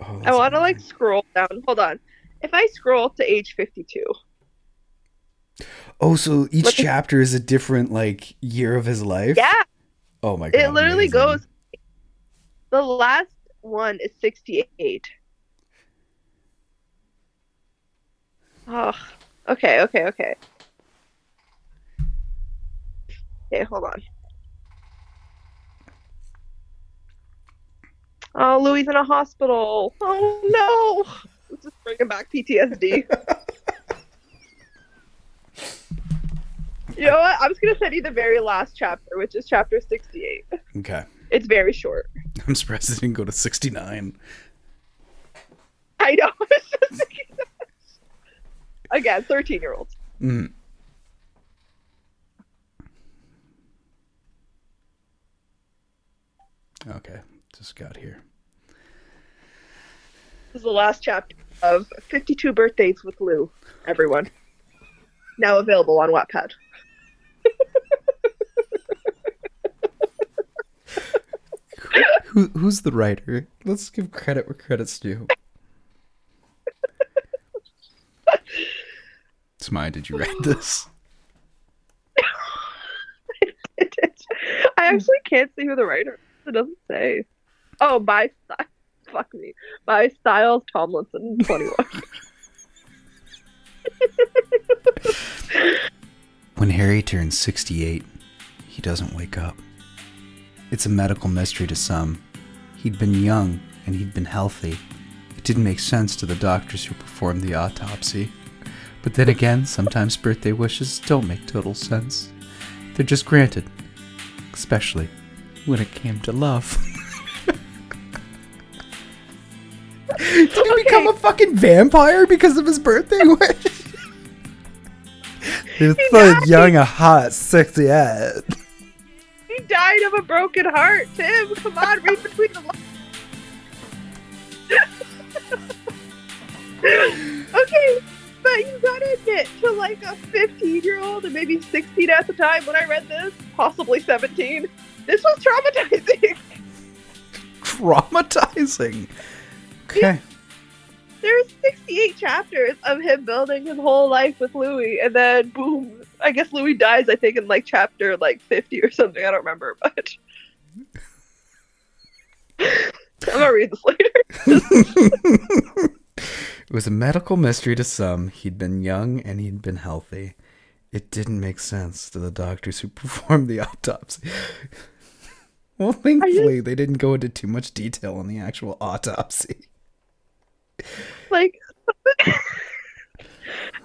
Oh, I want to like scroll down. Hold on. If I scroll to age 52. Oh, so each at- chapter is a different, like, year of his life? yeah, Oh, my God. it literally amazing. goes. The last one is sixty-eight. Oh, okay, okay, okay. Okay, hold on. Oh, Louis in a hospital. Oh no! This is bringing back PTSD. [laughs] you know what? I'm just gonna send you the very last chapter, which is chapter 68. Okay. It's very short. I'm surprised it didn't go to 69. I know. [laughs] It's just thinking. Again, 13 year olds. Mm. Okay. Just got here. This is the last chapter of 52 Birthdays with Lou, everyone. Now available on Wattpad. [laughs] Who, who's the writer? Let's give credit where credit's due. Samaya, did you write [laughs] this? I actually can't see who the writer is. It doesn't say. Oh, by Sty- fuck me. By Styles Tomlinson, 21. [laughs] When Harry turns 68, he doesn't wake up. It's a medical mystery to some. He'd been young and he'd been healthy. It didn't make sense to the doctors who performed the autopsy. But then again, sometimes birthday wishes don't make total sense. They're just granted, especially when it came to love. [laughs] Did he become a fucking vampire because of his birthday [laughs] wish? He's so died. young, a hot, sexy ass. he died of a broken heart, Tim. Come on, read between the lines. [laughs] okay, but you gotta admit, to like a 15 year old and maybe 16 at the time when I read this, possibly 17, this was traumatizing. [laughs] Traumatizing. Okay. There's 68 chapters of him building his whole life with Louis, and then boom. I guess Louis dies, I think, in like chapter like 50 or something. I don't remember, but. [laughs] I'm gonna read this later. [laughs] It was a medical mystery to some. He'd been young and he'd been healthy. It didn't make sense to the doctors who [laughs] performed the autopsy. well, thankfully, they didn't go into too much detail on the actual autopsy. Like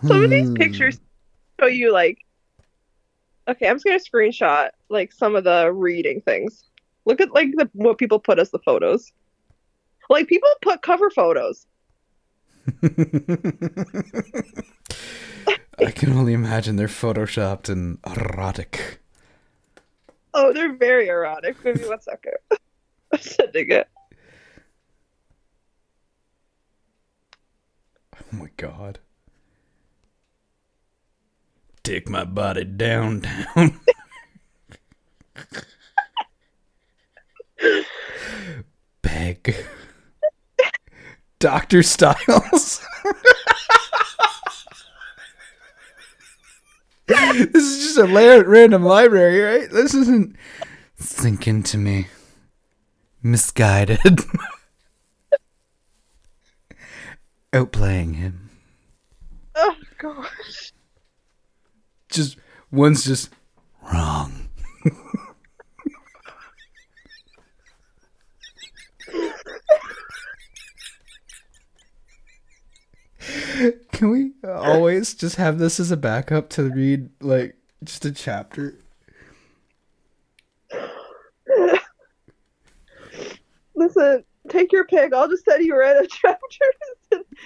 some of these pictures show you like okay i'm just gonna screenshot like some of the reading things look at like the, what people put as the photos like people put cover photos I can only imagine they're photoshopped and erotic. oh they're very erotic give me one second [laughs] i'm sending it Oh my god. Take my body downtown. [laughs] Beg. Dr. Styles. this is just a la- random library, right? This isn't. Sink into me. Misguided. [laughs] Outplaying him. oh gosh Just one's just wrong. Can we [laughs] always just have this as a backup to read like just a chapter? [sighs] listen take your pick i'll just send you a [laughs] chapter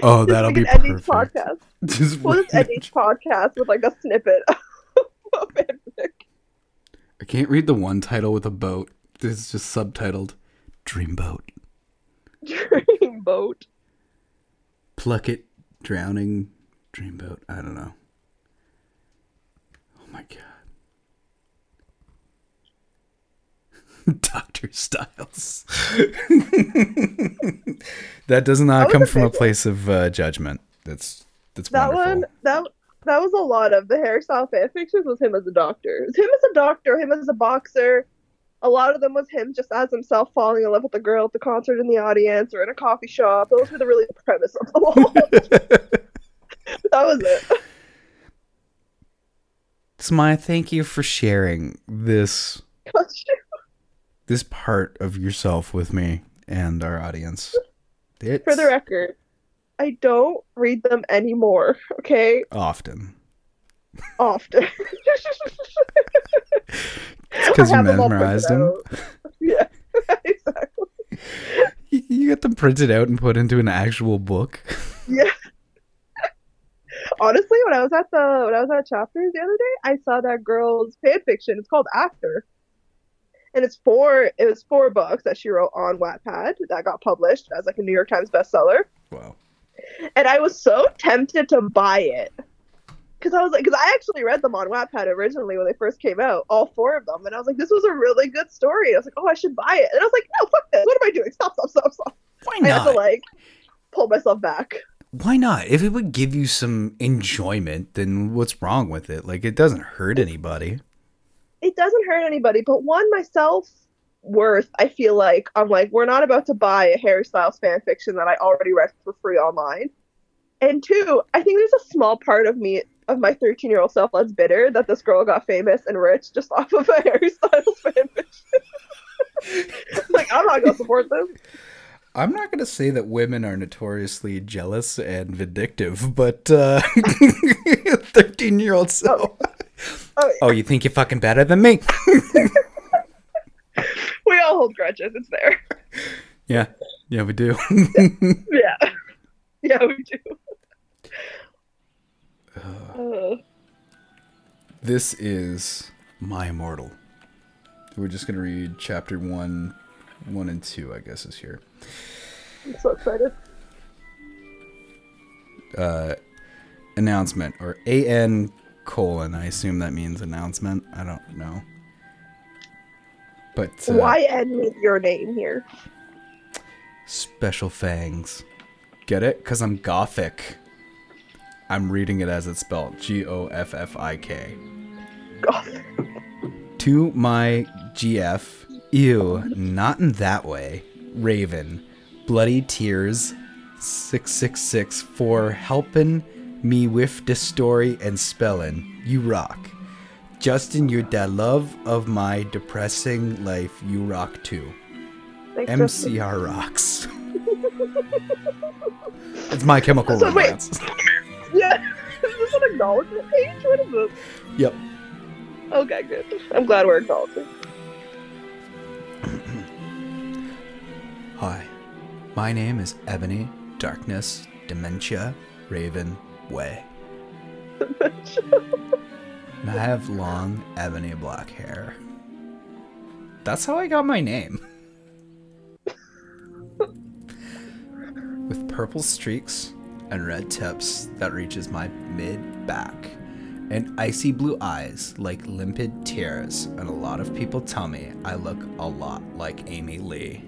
Oh, that'll be can end each perfect. podcast [laughs] Just we'll just end each podcast with like a snippet of fanfic. I can't read the one title with a boat. This is just subtitled Dreamboat. dreamboat Pluck it, drowning, dreamboat. I don't know. Oh my god. [laughs] Dr. Styles. [laughs] that does not was come from a big one. place of uh, judgment. That's that's that wonderful. one that that was a lot of the Harry Styles fan fictions was him as a doctor. It was him as a doctor, him as a boxer. A lot of them was him just as himself falling in love with a girl at the concert in the audience or in a coffee shop. Those were the really the premise of the whole. [laughs] that was it. Samaya, thank you for sharing this [laughs] this part of yourself with me and our audience. It's For the record, I don't read them anymore. Okay, often. Often. [laughs] It's because you have them all mesmerized them. [laughs] Yeah, [laughs] exactly. You, you get them printed out and put into an actual book. Yeah. Honestly, when I was at the when I was at Chapters the other day, I saw that girl's fan fiction. It's called After, and it's four. It was four books that she wrote on Wattpad that got published as like a New York Times bestseller. Wow. And I was so tempted to buy it because I was like, because I actually read them on Wattpad originally when they first came out, all four of them, and I was like, this was a really good story. And I was like, oh, I should buy it. And I was like, no, fuck this. What am I doing? Stop, stop, stop, stop. Why not? I had to like pull myself back. Why not? If it would give you some enjoyment, then what's wrong with it? Like it doesn't hurt anybody. it doesn't hurt anybody, but one, my self worth, I feel like I'm like, we're not about to buy a Harry Styles fan fiction that I already read for free online. And two, I think there's a small part of me, of my 13 year old self, that's bitter that this girl got famous and rich just [laughs] off of a Harry Styles fan fiction. [laughs] like, I'm not gonna support this. I'm not going to say that women are notoriously jealous and vindictive, but uh [laughs] 13 year old self. Oh, Oh, you think you're fucking better than me? we all hold grudges. It's there. yeah. Yeah, we do. Yeah. Yeah, we do. Uh, this is My Immortal. We're just going to read chapter 1 1 and 2, I guess is here. I'm so excited. uh, announcement or an colon. I assume that means announcement. I don't know. But uh, Why end with your name here? special fangs? Get it? Cause I'm gothic. I'm reading it as it's spelled G O F F I K. [laughs] To my GF, ew, not in that way. Raven, bloody tears, 666 for helping me with the story and spelling. You rock. Justin, you're the love of my depressing life. You rock too. Thanks, Justin. MCR rocks. [laughs] it's my chemical romance. Yeah. [laughs] Is this an acknowledgement page? What is this? Yep. Okay, good. I'm glad we're acknowledging. Hi. My name is Ebony Darkness Dementia Raven Way. And I have long ebony black hair. That's how I got my name. [laughs] With purple streaks and red tips that reaches my mid back, and icy blue eyes like limpid tears, and a lot of people tell me I look a lot like Amy Lee.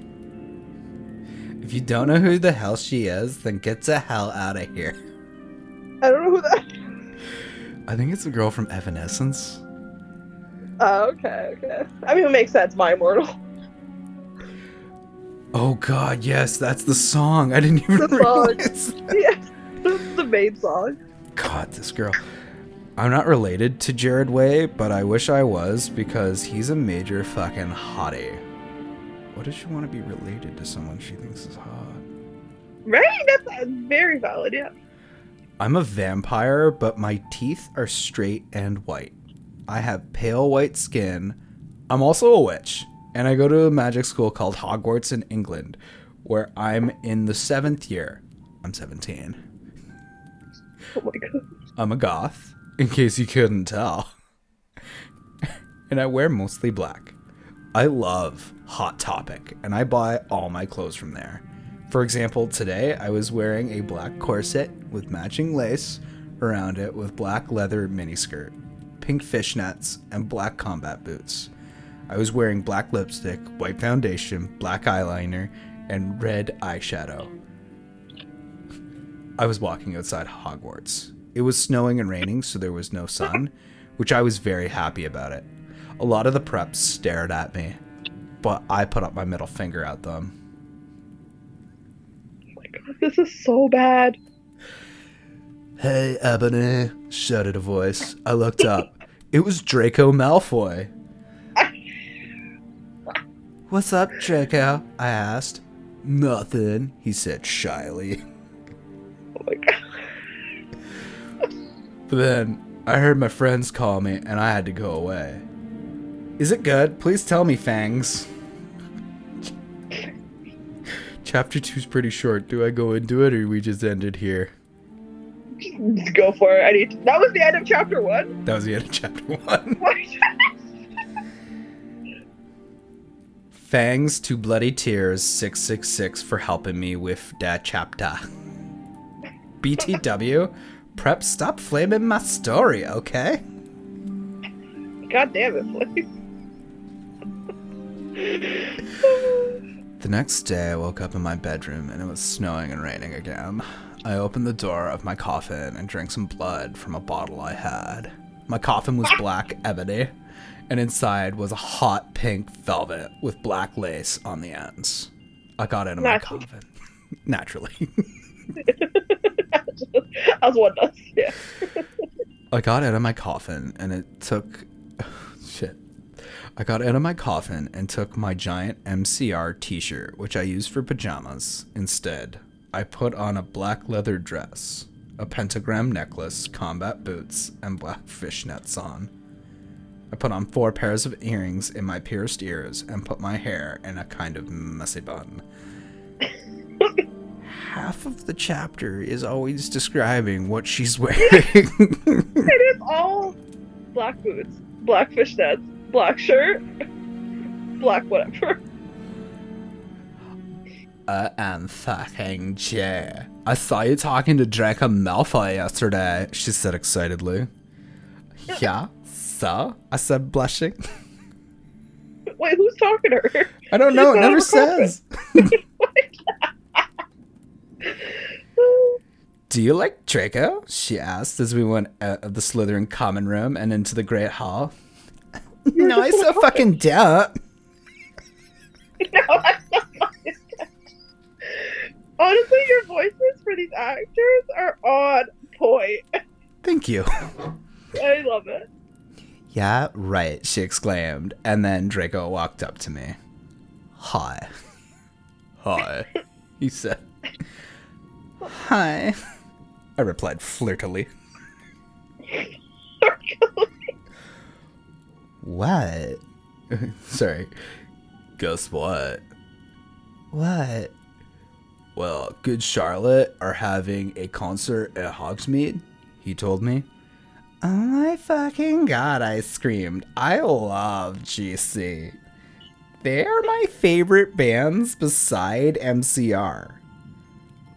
If you don't know who the hell she is, then get the hell out of here. I don't know who that. I think it's a girl from Evanescence. Oh, okay, okay. I mean, it makes sense. My immortal. Oh god, yes, that's the song. I didn't even The [laughs] song. realize. yes, this is the main song. God, this girl. I'm not related to Gerard Way, but I wish I was because he's a major fucking hottie. What does she want to be related to someone she thinks is hot? Right? That's very valid. Yeah. I'm a vampire, but my teeth are straight and white. I have pale white skin. I'm also a witch, and I go to a magic school called Hogwarts in England, where I'm in the seventh year. I'm 17. Oh my god. I'm a goth, in case you couldn't tell. [laughs] and I wear mostly black. I love Hot Topic, and I buy all my clothes from there. For example, today I was wearing a black corset with matching lace around it with black leather miniskirt, pink fishnets, and black combat boots. I was wearing black lipstick, white foundation, black eyeliner, and red eyeshadow. I was walking outside Hogwarts. It was snowing and raining, so there was no sun, which I was very happy about it. A lot of the preps stared at me, but I put up my middle finger at them. Oh my god. This is so bad. Hey, Ebony, shouted a voice. I looked up. It was Draco Malfoy. What's up, Draco? I asked. Nothing, he said shyly. [laughs] Oh my god. but then I heard my friends call me and I had to go away. Is it good? Please tell me, Fangs. [laughs] Chapter 2 is pretty short. Do I go into it or we just end it here? Go for it. I need to... That was the end of chapter 1? That was the end of chapter 1. Thanks to Bloody Tears 666 for helping me with that chapter. BTW, prep, stop flaming my story, okay? God damn it, the next day, I woke up in my bedroom and it was snowing and raining again. I opened the door of my coffin and drank some blood from a bottle I had. My coffin was black ebony and inside was a hot pink velvet with black lace on the ends. I got into my coffin. [laughs] Naturally. [laughs] As one does. Yeah. [laughs] I got out of my coffin and it took. [sighs] Shit. I got out of my coffin and took my giant MCR t shirt, which I used for pajamas. Instead, I put on a black leather dress, a pentagram necklace, combat boots, and black fishnets on. I put on four pairs of earrings in my pierced ears and put my hair in a kind of messy bun. [laughs] Half of the chapter is always describing what she's [laughs] wearing. It is all black boots, black fishnets, black shirt, black whatever. I am fucking Jay. I saw you talking to Draco Malfoy yesterday, she said excitedly. Yeah, so? I said, blushing. [laughs] Wait, who's talking to her? I don't know, it never not in the says. [laughs] [laughs] Do you like Draco? She asked as we went out of the Slytherin common room and into the Great Hall. no, I so fucking don't. no, that's not my intent. Honestly, your voice actors are on point. Thank you. I love it. Yeah, right, she exclaimed. And then Draco walked up to me. Hi. [laughs] Hi, he said. Hi. I replied flirtily. What? [laughs] Sorry. Guess what? What? Well, Good Charlotte are having a concert at Hogsmeade, he told me. Oh my fucking god, I screamed. I love GC. They're my favorite bands beside MCR.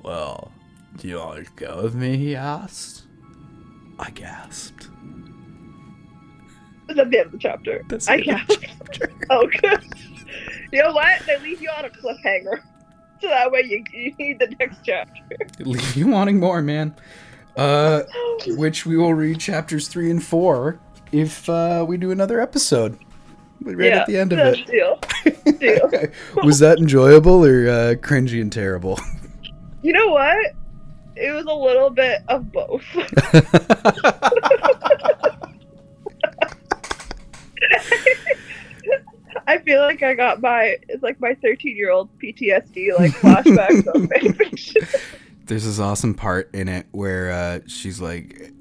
Well, do you want to go with me? He asked. I gasped. That's the end of the chapter. That's I the can't. chapter. [laughs] Oh, good. You know what? They leave you on a cliffhanger. [laughs] So that way you, you need the next chapter. Leave you wanting more, man. Uh, which we will read chapters three and four if uh, we do another episode. Right at the end of it. Deal. [laughs] Deal. Was that enjoyable or uh, cringy and terrible? You know what? It was a little bit of both. [laughs] I feel like I got my it's like my 13 year old PTSD like flashbacks of fanfiction. [laughs] There's this awesome part in it where uh, she's like,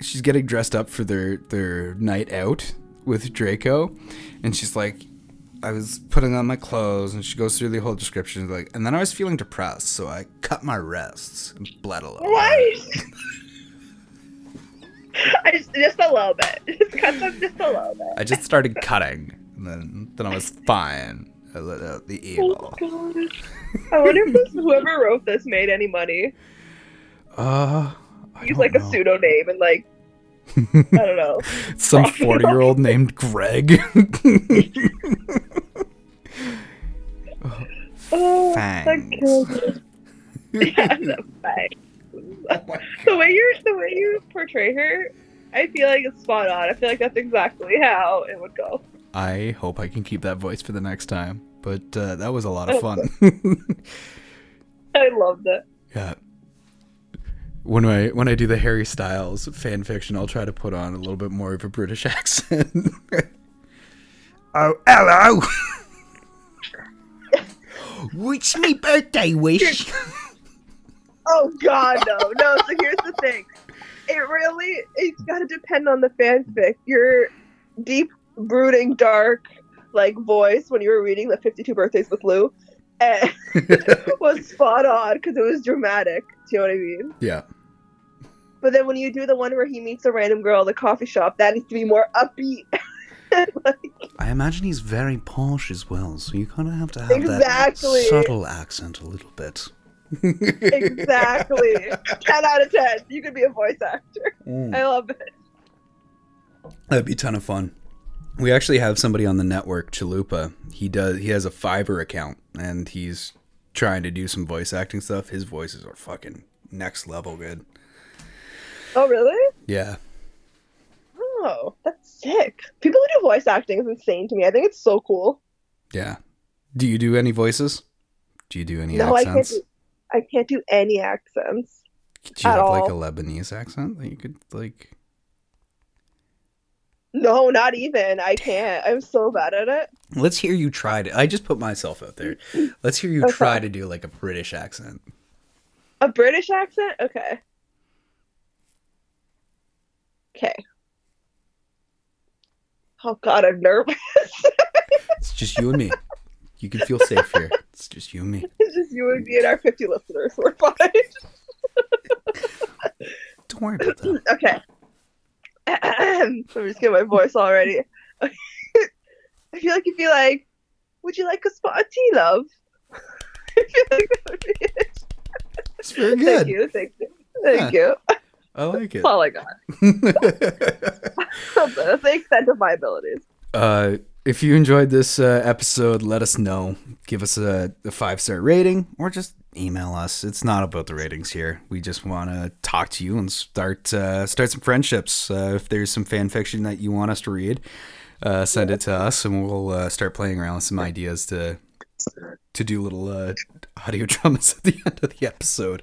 she's getting dressed up for their their night out with Draco, and she's like, I was putting on my clothes, and she goes through the whole description, like, and then I was feeling depressed, so I cut my wrists and bled a little. Right. [laughs] I just just a little bit. [laughs] Just cut them just a little bit. I just started cutting, and then then I was fine. I let out the Oh evil. god. I wonder if this, whoever wrote this made any money. Uh, I Use like a know. pseudo name and like I don't know. [laughs] Some forty year old named Greg. [laughs] Oh, that Fangs. killed [laughs] yeah, the the way you the way you portray her, I feel like it's spot on. I feel like that's exactly how it would go. I hope I can keep that voice for the next time. But uh, that was a lot of fun. [laughs] I loved it. yeah. When I when I do the Harry Styles fan fiction, I'll try to put on a little bit more of a British [laughs] accent. oh, hello. [laughs] What's my birthday wish? Oh God, no, no. So here's the thing. It really, it's got to depend on the fanfic. Your deep, brooding, dark, like voice when you were reading the 52 Birthdays with Lou eh, [laughs] was spot on because it was dramatic. Do you know what I mean? yeah. But then when you do the one where he meets a random girl at the coffee shop, that needs to be more upbeat. [laughs] like, I imagine he's very posh as well, so you kind of have to have Exactly. that subtle accent a little bit. [laughs] exactly. 10 out of 10. You could be a voice actor. Mm. I love it. That'd be a ton of fun. We actually have somebody on the network, Chalupa. He does. He has a Fiverr account, and he's trying to do some voice acting stuff. His voices are fucking next level good. Oh, really? Yeah, Oh, that's sick. People who do voice acting is insane to me. I think it's so cool. yeah. Do you do any voices? Do you do any no, I can't accents? do I can't do any accents. do you at have like a Lebanese accent that you could like? No, not even. I can't. I'm so bad at it. Let's hear you try to. I just put myself out there. Let's hear you Okay. try to do like a British accent. A British accent? Okay. Okay. Oh god, I'm nervous. [laughs] It's just you and me. You can feel safe here. It's just you and me. it's just you and me and our 50 listeners. We're fine. Don't worry about that. [laughs] Okay. [coughs] I'm just getting my voice already. [laughs] I feel like you'd be like, would you like a spot of tea, love? [laughs] I feel like that would be it. It's very good. Thank you, thank you. Thank you. I like it. [laughs] That's all I got. That's the extent of my abilities. uh, if you enjoyed this uh, episode, let us know. Give us a, a five star rating or just email us. It's not about the ratings here. We just want to talk to you and start uh, start some friendships. Uh, if there's some fan fiction that you want us to read, uh, send it to us and we'll uh, start playing around with some ideas to to do little uh, audio [laughs] dramas at the end of the episode.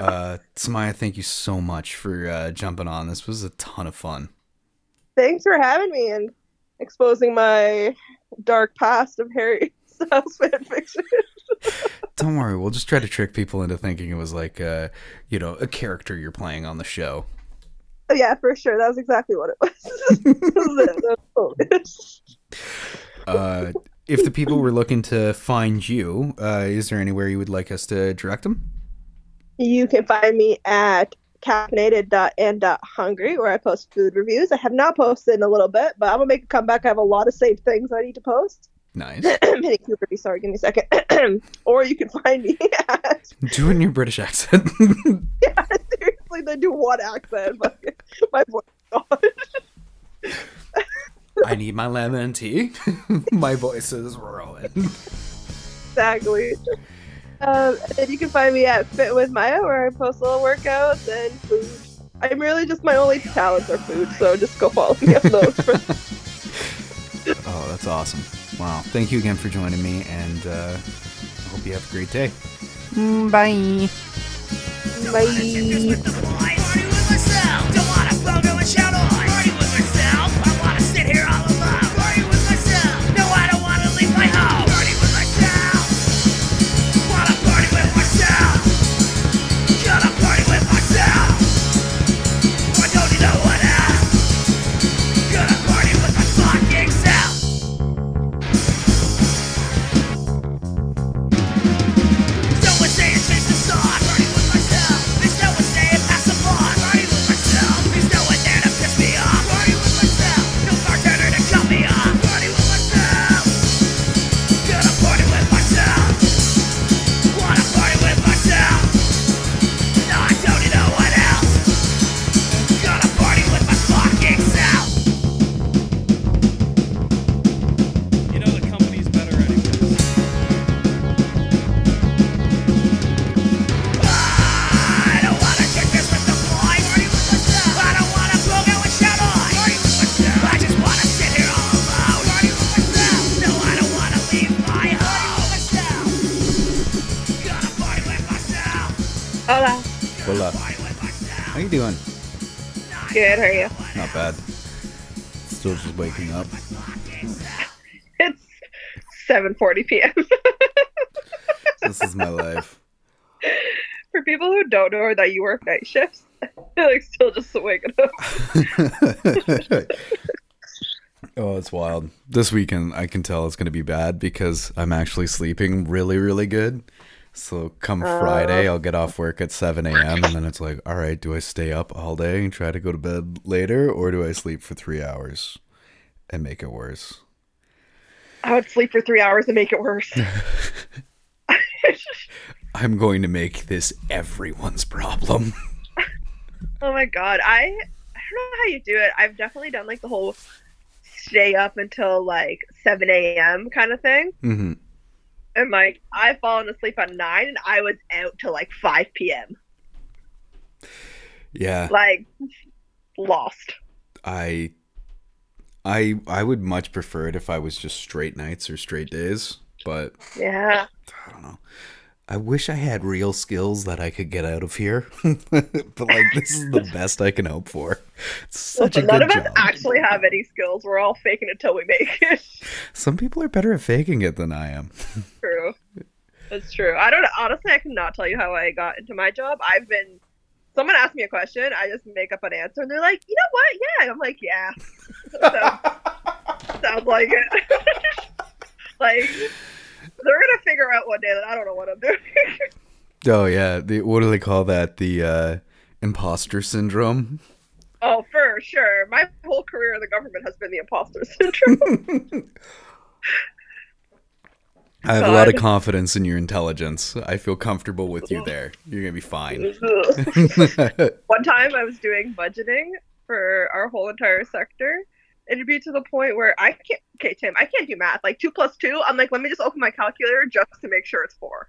Uh, Samaya, thank you so much for uh, jumping on. This was a ton of fun. Thanks for having me and exposing my dark past of Harry [laughs] Styles fan fiction. Don't worry, we'll just try to trick people into thinking it was like, uh, you know, a character you're playing on the show. Oh, yeah, for sure. That was exactly what it was. [laughs] That was it. That was it. Uh, if the people were looking to find you, uh, is there anywhere you would like us to direct them? You can find me at caffeinated.and.hungry where I post food reviews. I have not posted in a little bit, but I'm gonna make a comeback. I have a lot of saved things I need to post. Nice. [clears throat] Puberty, sorry, give me a second. [clears throat] or you can find me [laughs] at Do it in your British accent. [laughs] yeah, seriously, they do one accent, but my voice is gone. I need my lemon tea. [laughs] my voice is rolling. exactly. Um, and then you can find me at Fit with Maya, where I post little workouts and food. I'm really just my only talents are food, so just go follow me on those. For- oh, that's awesome. Wow. Thank you again for joining me, and uh, I hope you have a great day. bye. Bye. Party Good, how are you? Not bad. Still just waking up. It's 7:40 p.m. [laughs] This is my life. For people who don't know that you work night shifts, [laughs] you're like still just waking up. [laughs] oh, it's wild. This weekend, I can tell it's going to be bad because I'm actually sleeping really, really good. So come Friday, I'll get off work at 7 a.m. and then it's like, all right, do I stay up all day and try to go to bed later or do I sleep for three hours and make it worse? I would sleep for three hours and make it worse. [laughs] [laughs] I'm going to make this everyone's problem. oh my god, I I don't know how you do it. I've definitely done like the whole stay up until like 7 a.m. kind of thing. hmm And like I've fallen asleep at nine and I was out till like 5 p.m. Yeah. Like lost. I I I would much prefer it if I was just straight nights or straight days, but Yeah. I don't know. I wish I had real skills that I could get out of here. [laughs] but like this is the best I can hope for. It's such a None good of us job. actually have any skills. We're all faking it till we make it. Some people are better at faking it than I am. [laughs] true. That's true. I don't honestly I cannot tell you how I got into my job. I've been someone asked me a question, I just make up an answer and they're like, you know what? Yeah. And I'm like, yeah. [laughs] So, sounds like it. like they're gonna figure out one day that I don't know what I'm doing. [laughs] Oh yeah, the, what do they call that? The uh, imposter syndrome. oh, for sure. My whole career in the government has been the imposter syndrome. [laughs] I have a lot of confidence in your intelligence. I feel comfortable with you there. You're gonna be fine. [laughs] one time I was doing budgeting for our whole entire sector. It'd be to the point where I can't. Okay, Tim, I can't do math. Like two plus two, I'm like, let me just open my calculator just to make sure it's four.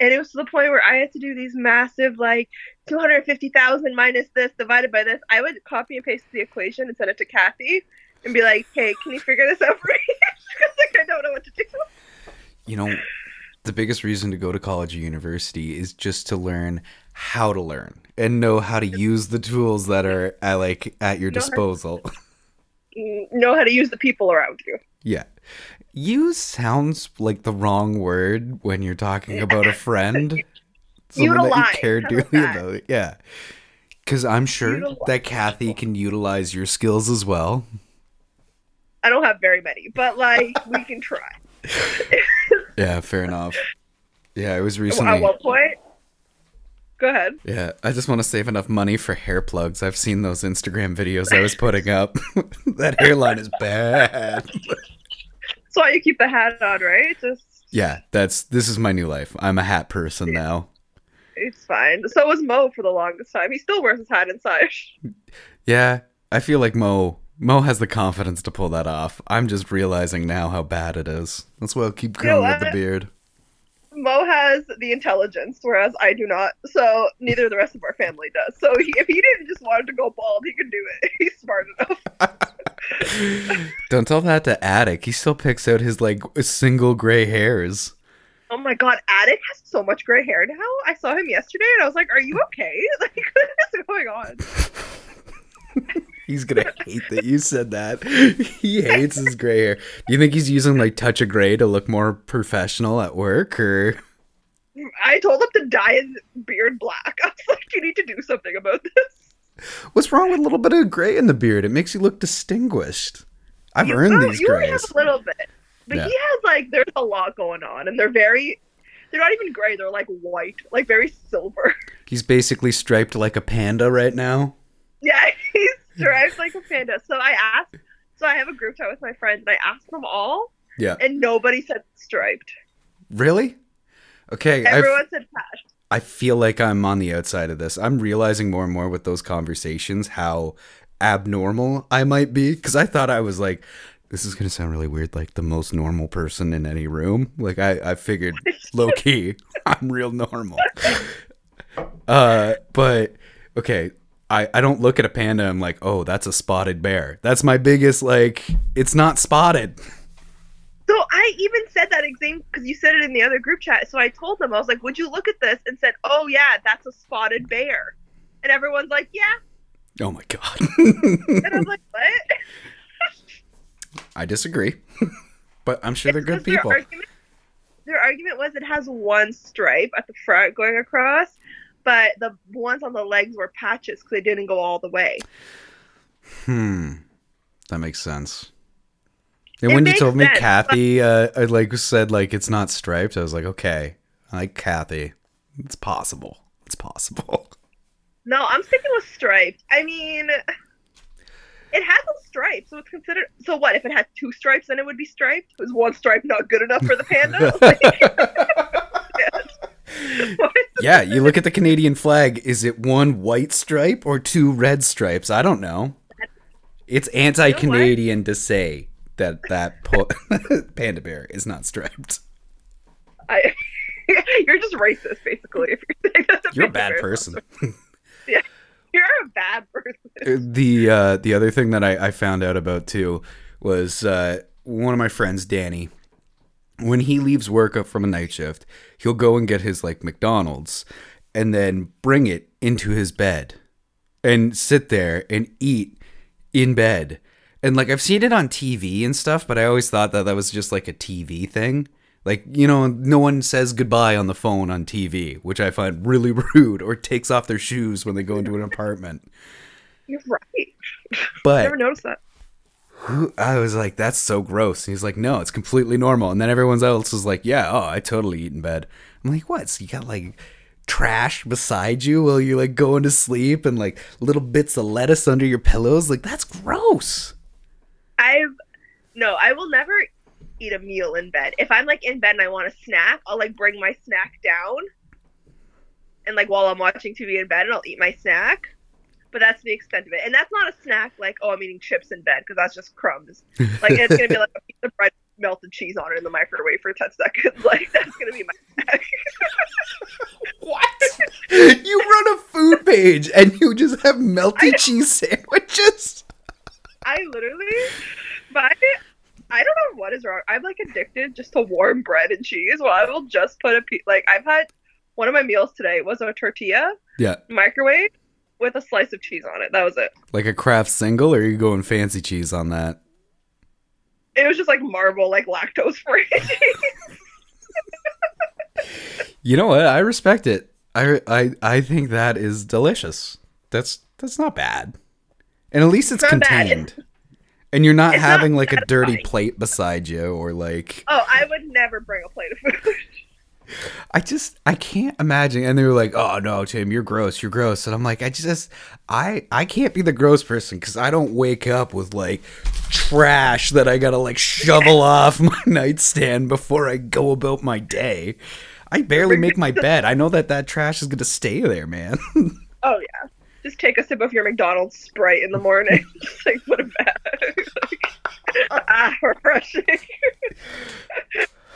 And it was to the point where I had to do these massive, like, 250,000 minus this divided by this. I would copy and paste the equation and send it to Kathy and be like, hey, can you figure this out for me? [laughs] Because, like, I don't know what to do. you know, the biggest reason to go to college or university is just to learn how to learn and know how to use the tools that are at, like at your disposal. [laughs] Know how to use the people around you. yeah. Use sounds like the wrong word when you're talking about a [laughs] friend. Someone that you care dearly about. Yeah. Because I'm sure Utilize. that Kathy can utilize your skills as well. I don't have very many, but like [laughs] we can try. Yeah, fair enough. Yeah, I was At recently. one point, go ahead. Yeah, I just want to save enough money for hair plugs. I've seen those Instagram videos I was putting up. [laughs] that hairline is bad. [laughs] That's why you keep the hat on, right? Just Yeah, that's this is my new life. I'm a hat person now. it's fine. So was Mo for the longest time. He still wears his hat inside. [laughs] Yeah, I feel like Mo Mo has the confidence to pull that off. I'm just realizing now how bad it is. That's why I'll keep You know growing with the beard. Mo has the intelligence, whereas I do not. So neither the rest of our family does. So he, if he didn't just want to go bald, he could do it. [laughs] He's smart enough. [laughs] Don't tell that to Attic. He still picks out his like single gray hairs. Oh my god, Attic has so much gray hair now. I saw him yesterday and I was like, "Are you okay? [laughs] Like, what is going on?" He's gonna hate that you said that. He hates his gray hair. Do you think he's using like touch of gray to look more professional at work, or I told him to dye his beard black. [laughs] I was like, "You need to do something about this." what's wrong with a little bit of gray in the beard? It makes you look distinguished. I've You- earned well, these you only grays. have a little bit, but Yeah. he has like there's a lot going on, and they're very. They're not even gray. They're like white, like very silver. He's basically striped like a panda right now. [laughs] Yeah, he's striped like a panda. So I asked. So I have a group chat with my friends, and I asked them all, Yeah. and nobody said striped. Really? Okay, Everyone said patch. I feel like I'm on the outside of this. I'm realizing more and more with those conversations how abnormal I might be because I thought I was like this is gonna sound really weird, like the most normal person in any room. Like I, I figured [laughs] low key, I'm real normal. Uh, but okay, I, I don't look at a panda. And I'm like, oh, that's a spotted bear. That's my biggest like. It's not spotted. So I even said that exam because you said it in the other group chat. So I told them I was like, "Would you look at this?" And said, "Oh yeah, that's a spotted bear." And everyone's like, "Yeah." Oh my god. [laughs] And I was like, "What?" I disagree, [laughs] but I'm sure they're good Because their people. argument- Their argument was it has one stripe at the front going across, but the ones on the legs were patches because they didn't go all the way. Hmm, that makes sense. It And when you told me sense, Kathy, uh, I like said like it's not striped, I was like, okay, I like Kathy. It's possible. It's possible. No, I'm sticking with striped. I mean, it has a stripe, so it's considered. So what if it had two stripes? Then it would be striped. Was one stripe not good enough for the panda? [laughs] [laughs] Yeah, you look at the Canadian flag. Is it one white stripe or two red stripes? I don't know. It's anti-Canadian to say that that po- [laughs] panda bear is not striped. I, [laughs] you're just racist, basically. If you're, saying that [laughs] You're a bad person. not- You're a bad person. the uh, the other thing that I, I found out about too was uh, one of my friends, Danny. When he leaves work up from a night shift, he'll go and get his like McDonald's, and then bring it into his bed, and sit there and eat in bed. And like I've seen it on TV and stuff, but I always thought that that was just like a TV thing. Like, you know, no one says goodbye on the phone on TV, which I find really [laughs] rude, or takes off their shoes when they go into an apartment. You're right. [laughs] But Never noticed that. I was like, that's so gross. And he's like, no, it's completely normal. And then everyone else is like, yeah, oh, I totally eat in bed. I'm like, what? So you got like trash beside you while you're like going to sleep and like little bits of lettuce under your pillows? Like, that's gross. I've no, I will never eat a meal in bed. If I'm like in bed and I want a snack, I'll like bring my snack down, and like while I'm watching TV in bed, and I'll eat my snack. But that's the extent of it, and that's not a snack like oh I'm eating chips in bed because that's just crumbs. Like it's gonna be like a piece of bread, melted cheese on it in the microwave for ten seconds. [laughs] Like that's gonna be my snack. [laughs] What? you run a food page and you just have melty cheese sandwiches? I literally, I, I don't know what is wrong. I'm like addicted just to warm bread and cheese. Well, I will just put a piece. Like I've had one of my meals today was a tortilla Yeah. microwave with a slice of cheese on it. That was it. Like a Kraft single, or are you going fancy cheese on that? It was just like marble, like lactose free. [laughs] You know what? I respect it. I I I think that is delicious. That's that's not bad. And at least it's bad. contained. And you're not It's not having like a dirty plate beside you or like oh, I would never bring a plate of food. [laughs] I just I can't imagine and they were like, "Oh no, Tim, you're gross. You're gross." And I'm like, "I just I I can't be the gross person cuz I don't wake up with like trash that I got to like shovel off [laughs] my nightstand before I go about my day. I barely make my bed. I know that that trash is to stay there, man. [laughs] oh yeah. Just take a sip of your McDonald's Sprite in the morning. [laughs] just like what a back. like, ah, refreshing.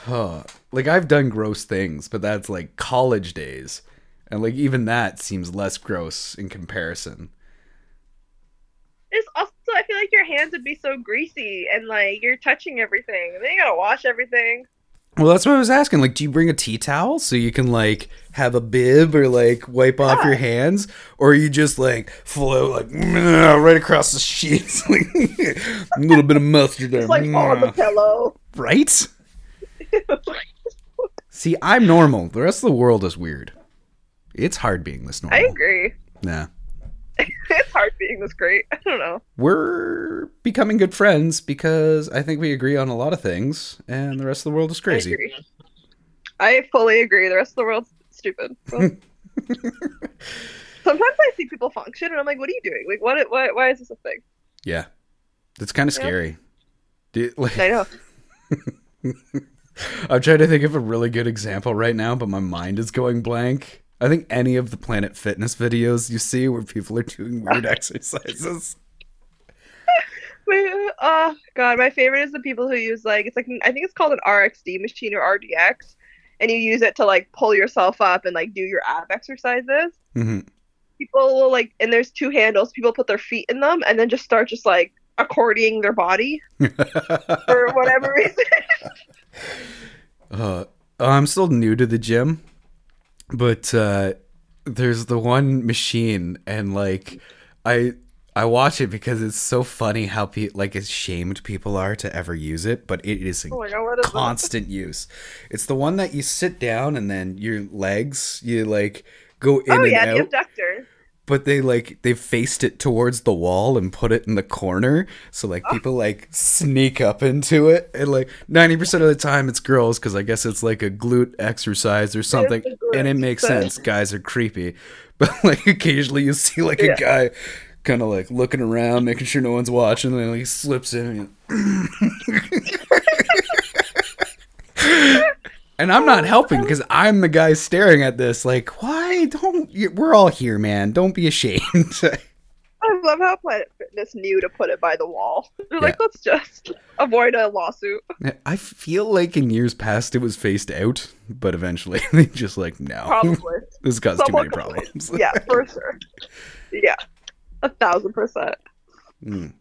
Huh. Like I've done gross things, but that's like college days. And like even that seems less gross in comparison. It's also I feel like your hands would be so greasy and like you're touching everything and then you gotta wash everything. Well, that's what I was asking. Like, do you bring a tea towel so you can like have a bib or like wipe off Yeah. your hands, or you just like float like right across the sheets, [laughs] like a [laughs] little bit of mustard there, It's like on the pillow. right? See, I'm normal. The rest of the world is weird. It's hard being this normal. I agree. Nah. [laughs] it's hard being this great. I don't know. We're becoming good friends because I think we agree on a lot of things, and the rest of the world is I crazy. agree. I fully agree. The rest of the world's stupid. So- [laughs] Sometimes I see people function and I'm like, what are you doing? Like, what? Why, why is this a thing? Yeah, it's kind of Yeah. scary. Do- like, I know. [laughs] I'm trying to think of a really good example right now, but my mind is going blank. I think any of the Planet Fitness videos you see where people are doing weird [laughs] exercises. My- Oh god, my favorite is the people who use like it's like I think it's called an RXD machine or RDX, and you use it to like pull yourself up and like do your ab exercises. hmm People will like, and there's two handles. People put their feet in them and then just start just like accordioning their body [laughs] for whatever reason. [laughs] [laughs] uh, I'm still new to the gym, but uh, there's the one machine, and like I I watch it because it's so funny how pe- like ashamed people are to ever use it, but it is oh my god, what is that? constant use. It's the one that you sit down and then your legs you like go in Oh and yeah, out, the abductor. But they like they faced it towards the wall and put it in the corner, so like people like sneak up into it, and like ninety percent of the time it's girls because I guess it's like a glute exercise or something, and it makes sense. Guys are creepy, [laughs] but like occasionally you see like Yeah. a guy. Kind of like looking around, making sure no one's watching, and then he slips in. And [laughs] [laughs] And I'm not helping because I'm the guy staring at this. Like, why don't you, we're all here, man? Don't be ashamed. I love how Planet Fitness knew to put it by the wall. They're like, let's just avoid a lawsuit. I feel like in years past it was phased out, but eventually [laughs] they just like no, Probably. [laughs] this caused too many problems. yeah, for [laughs] sure. Yeah, a thousand percent. Mm.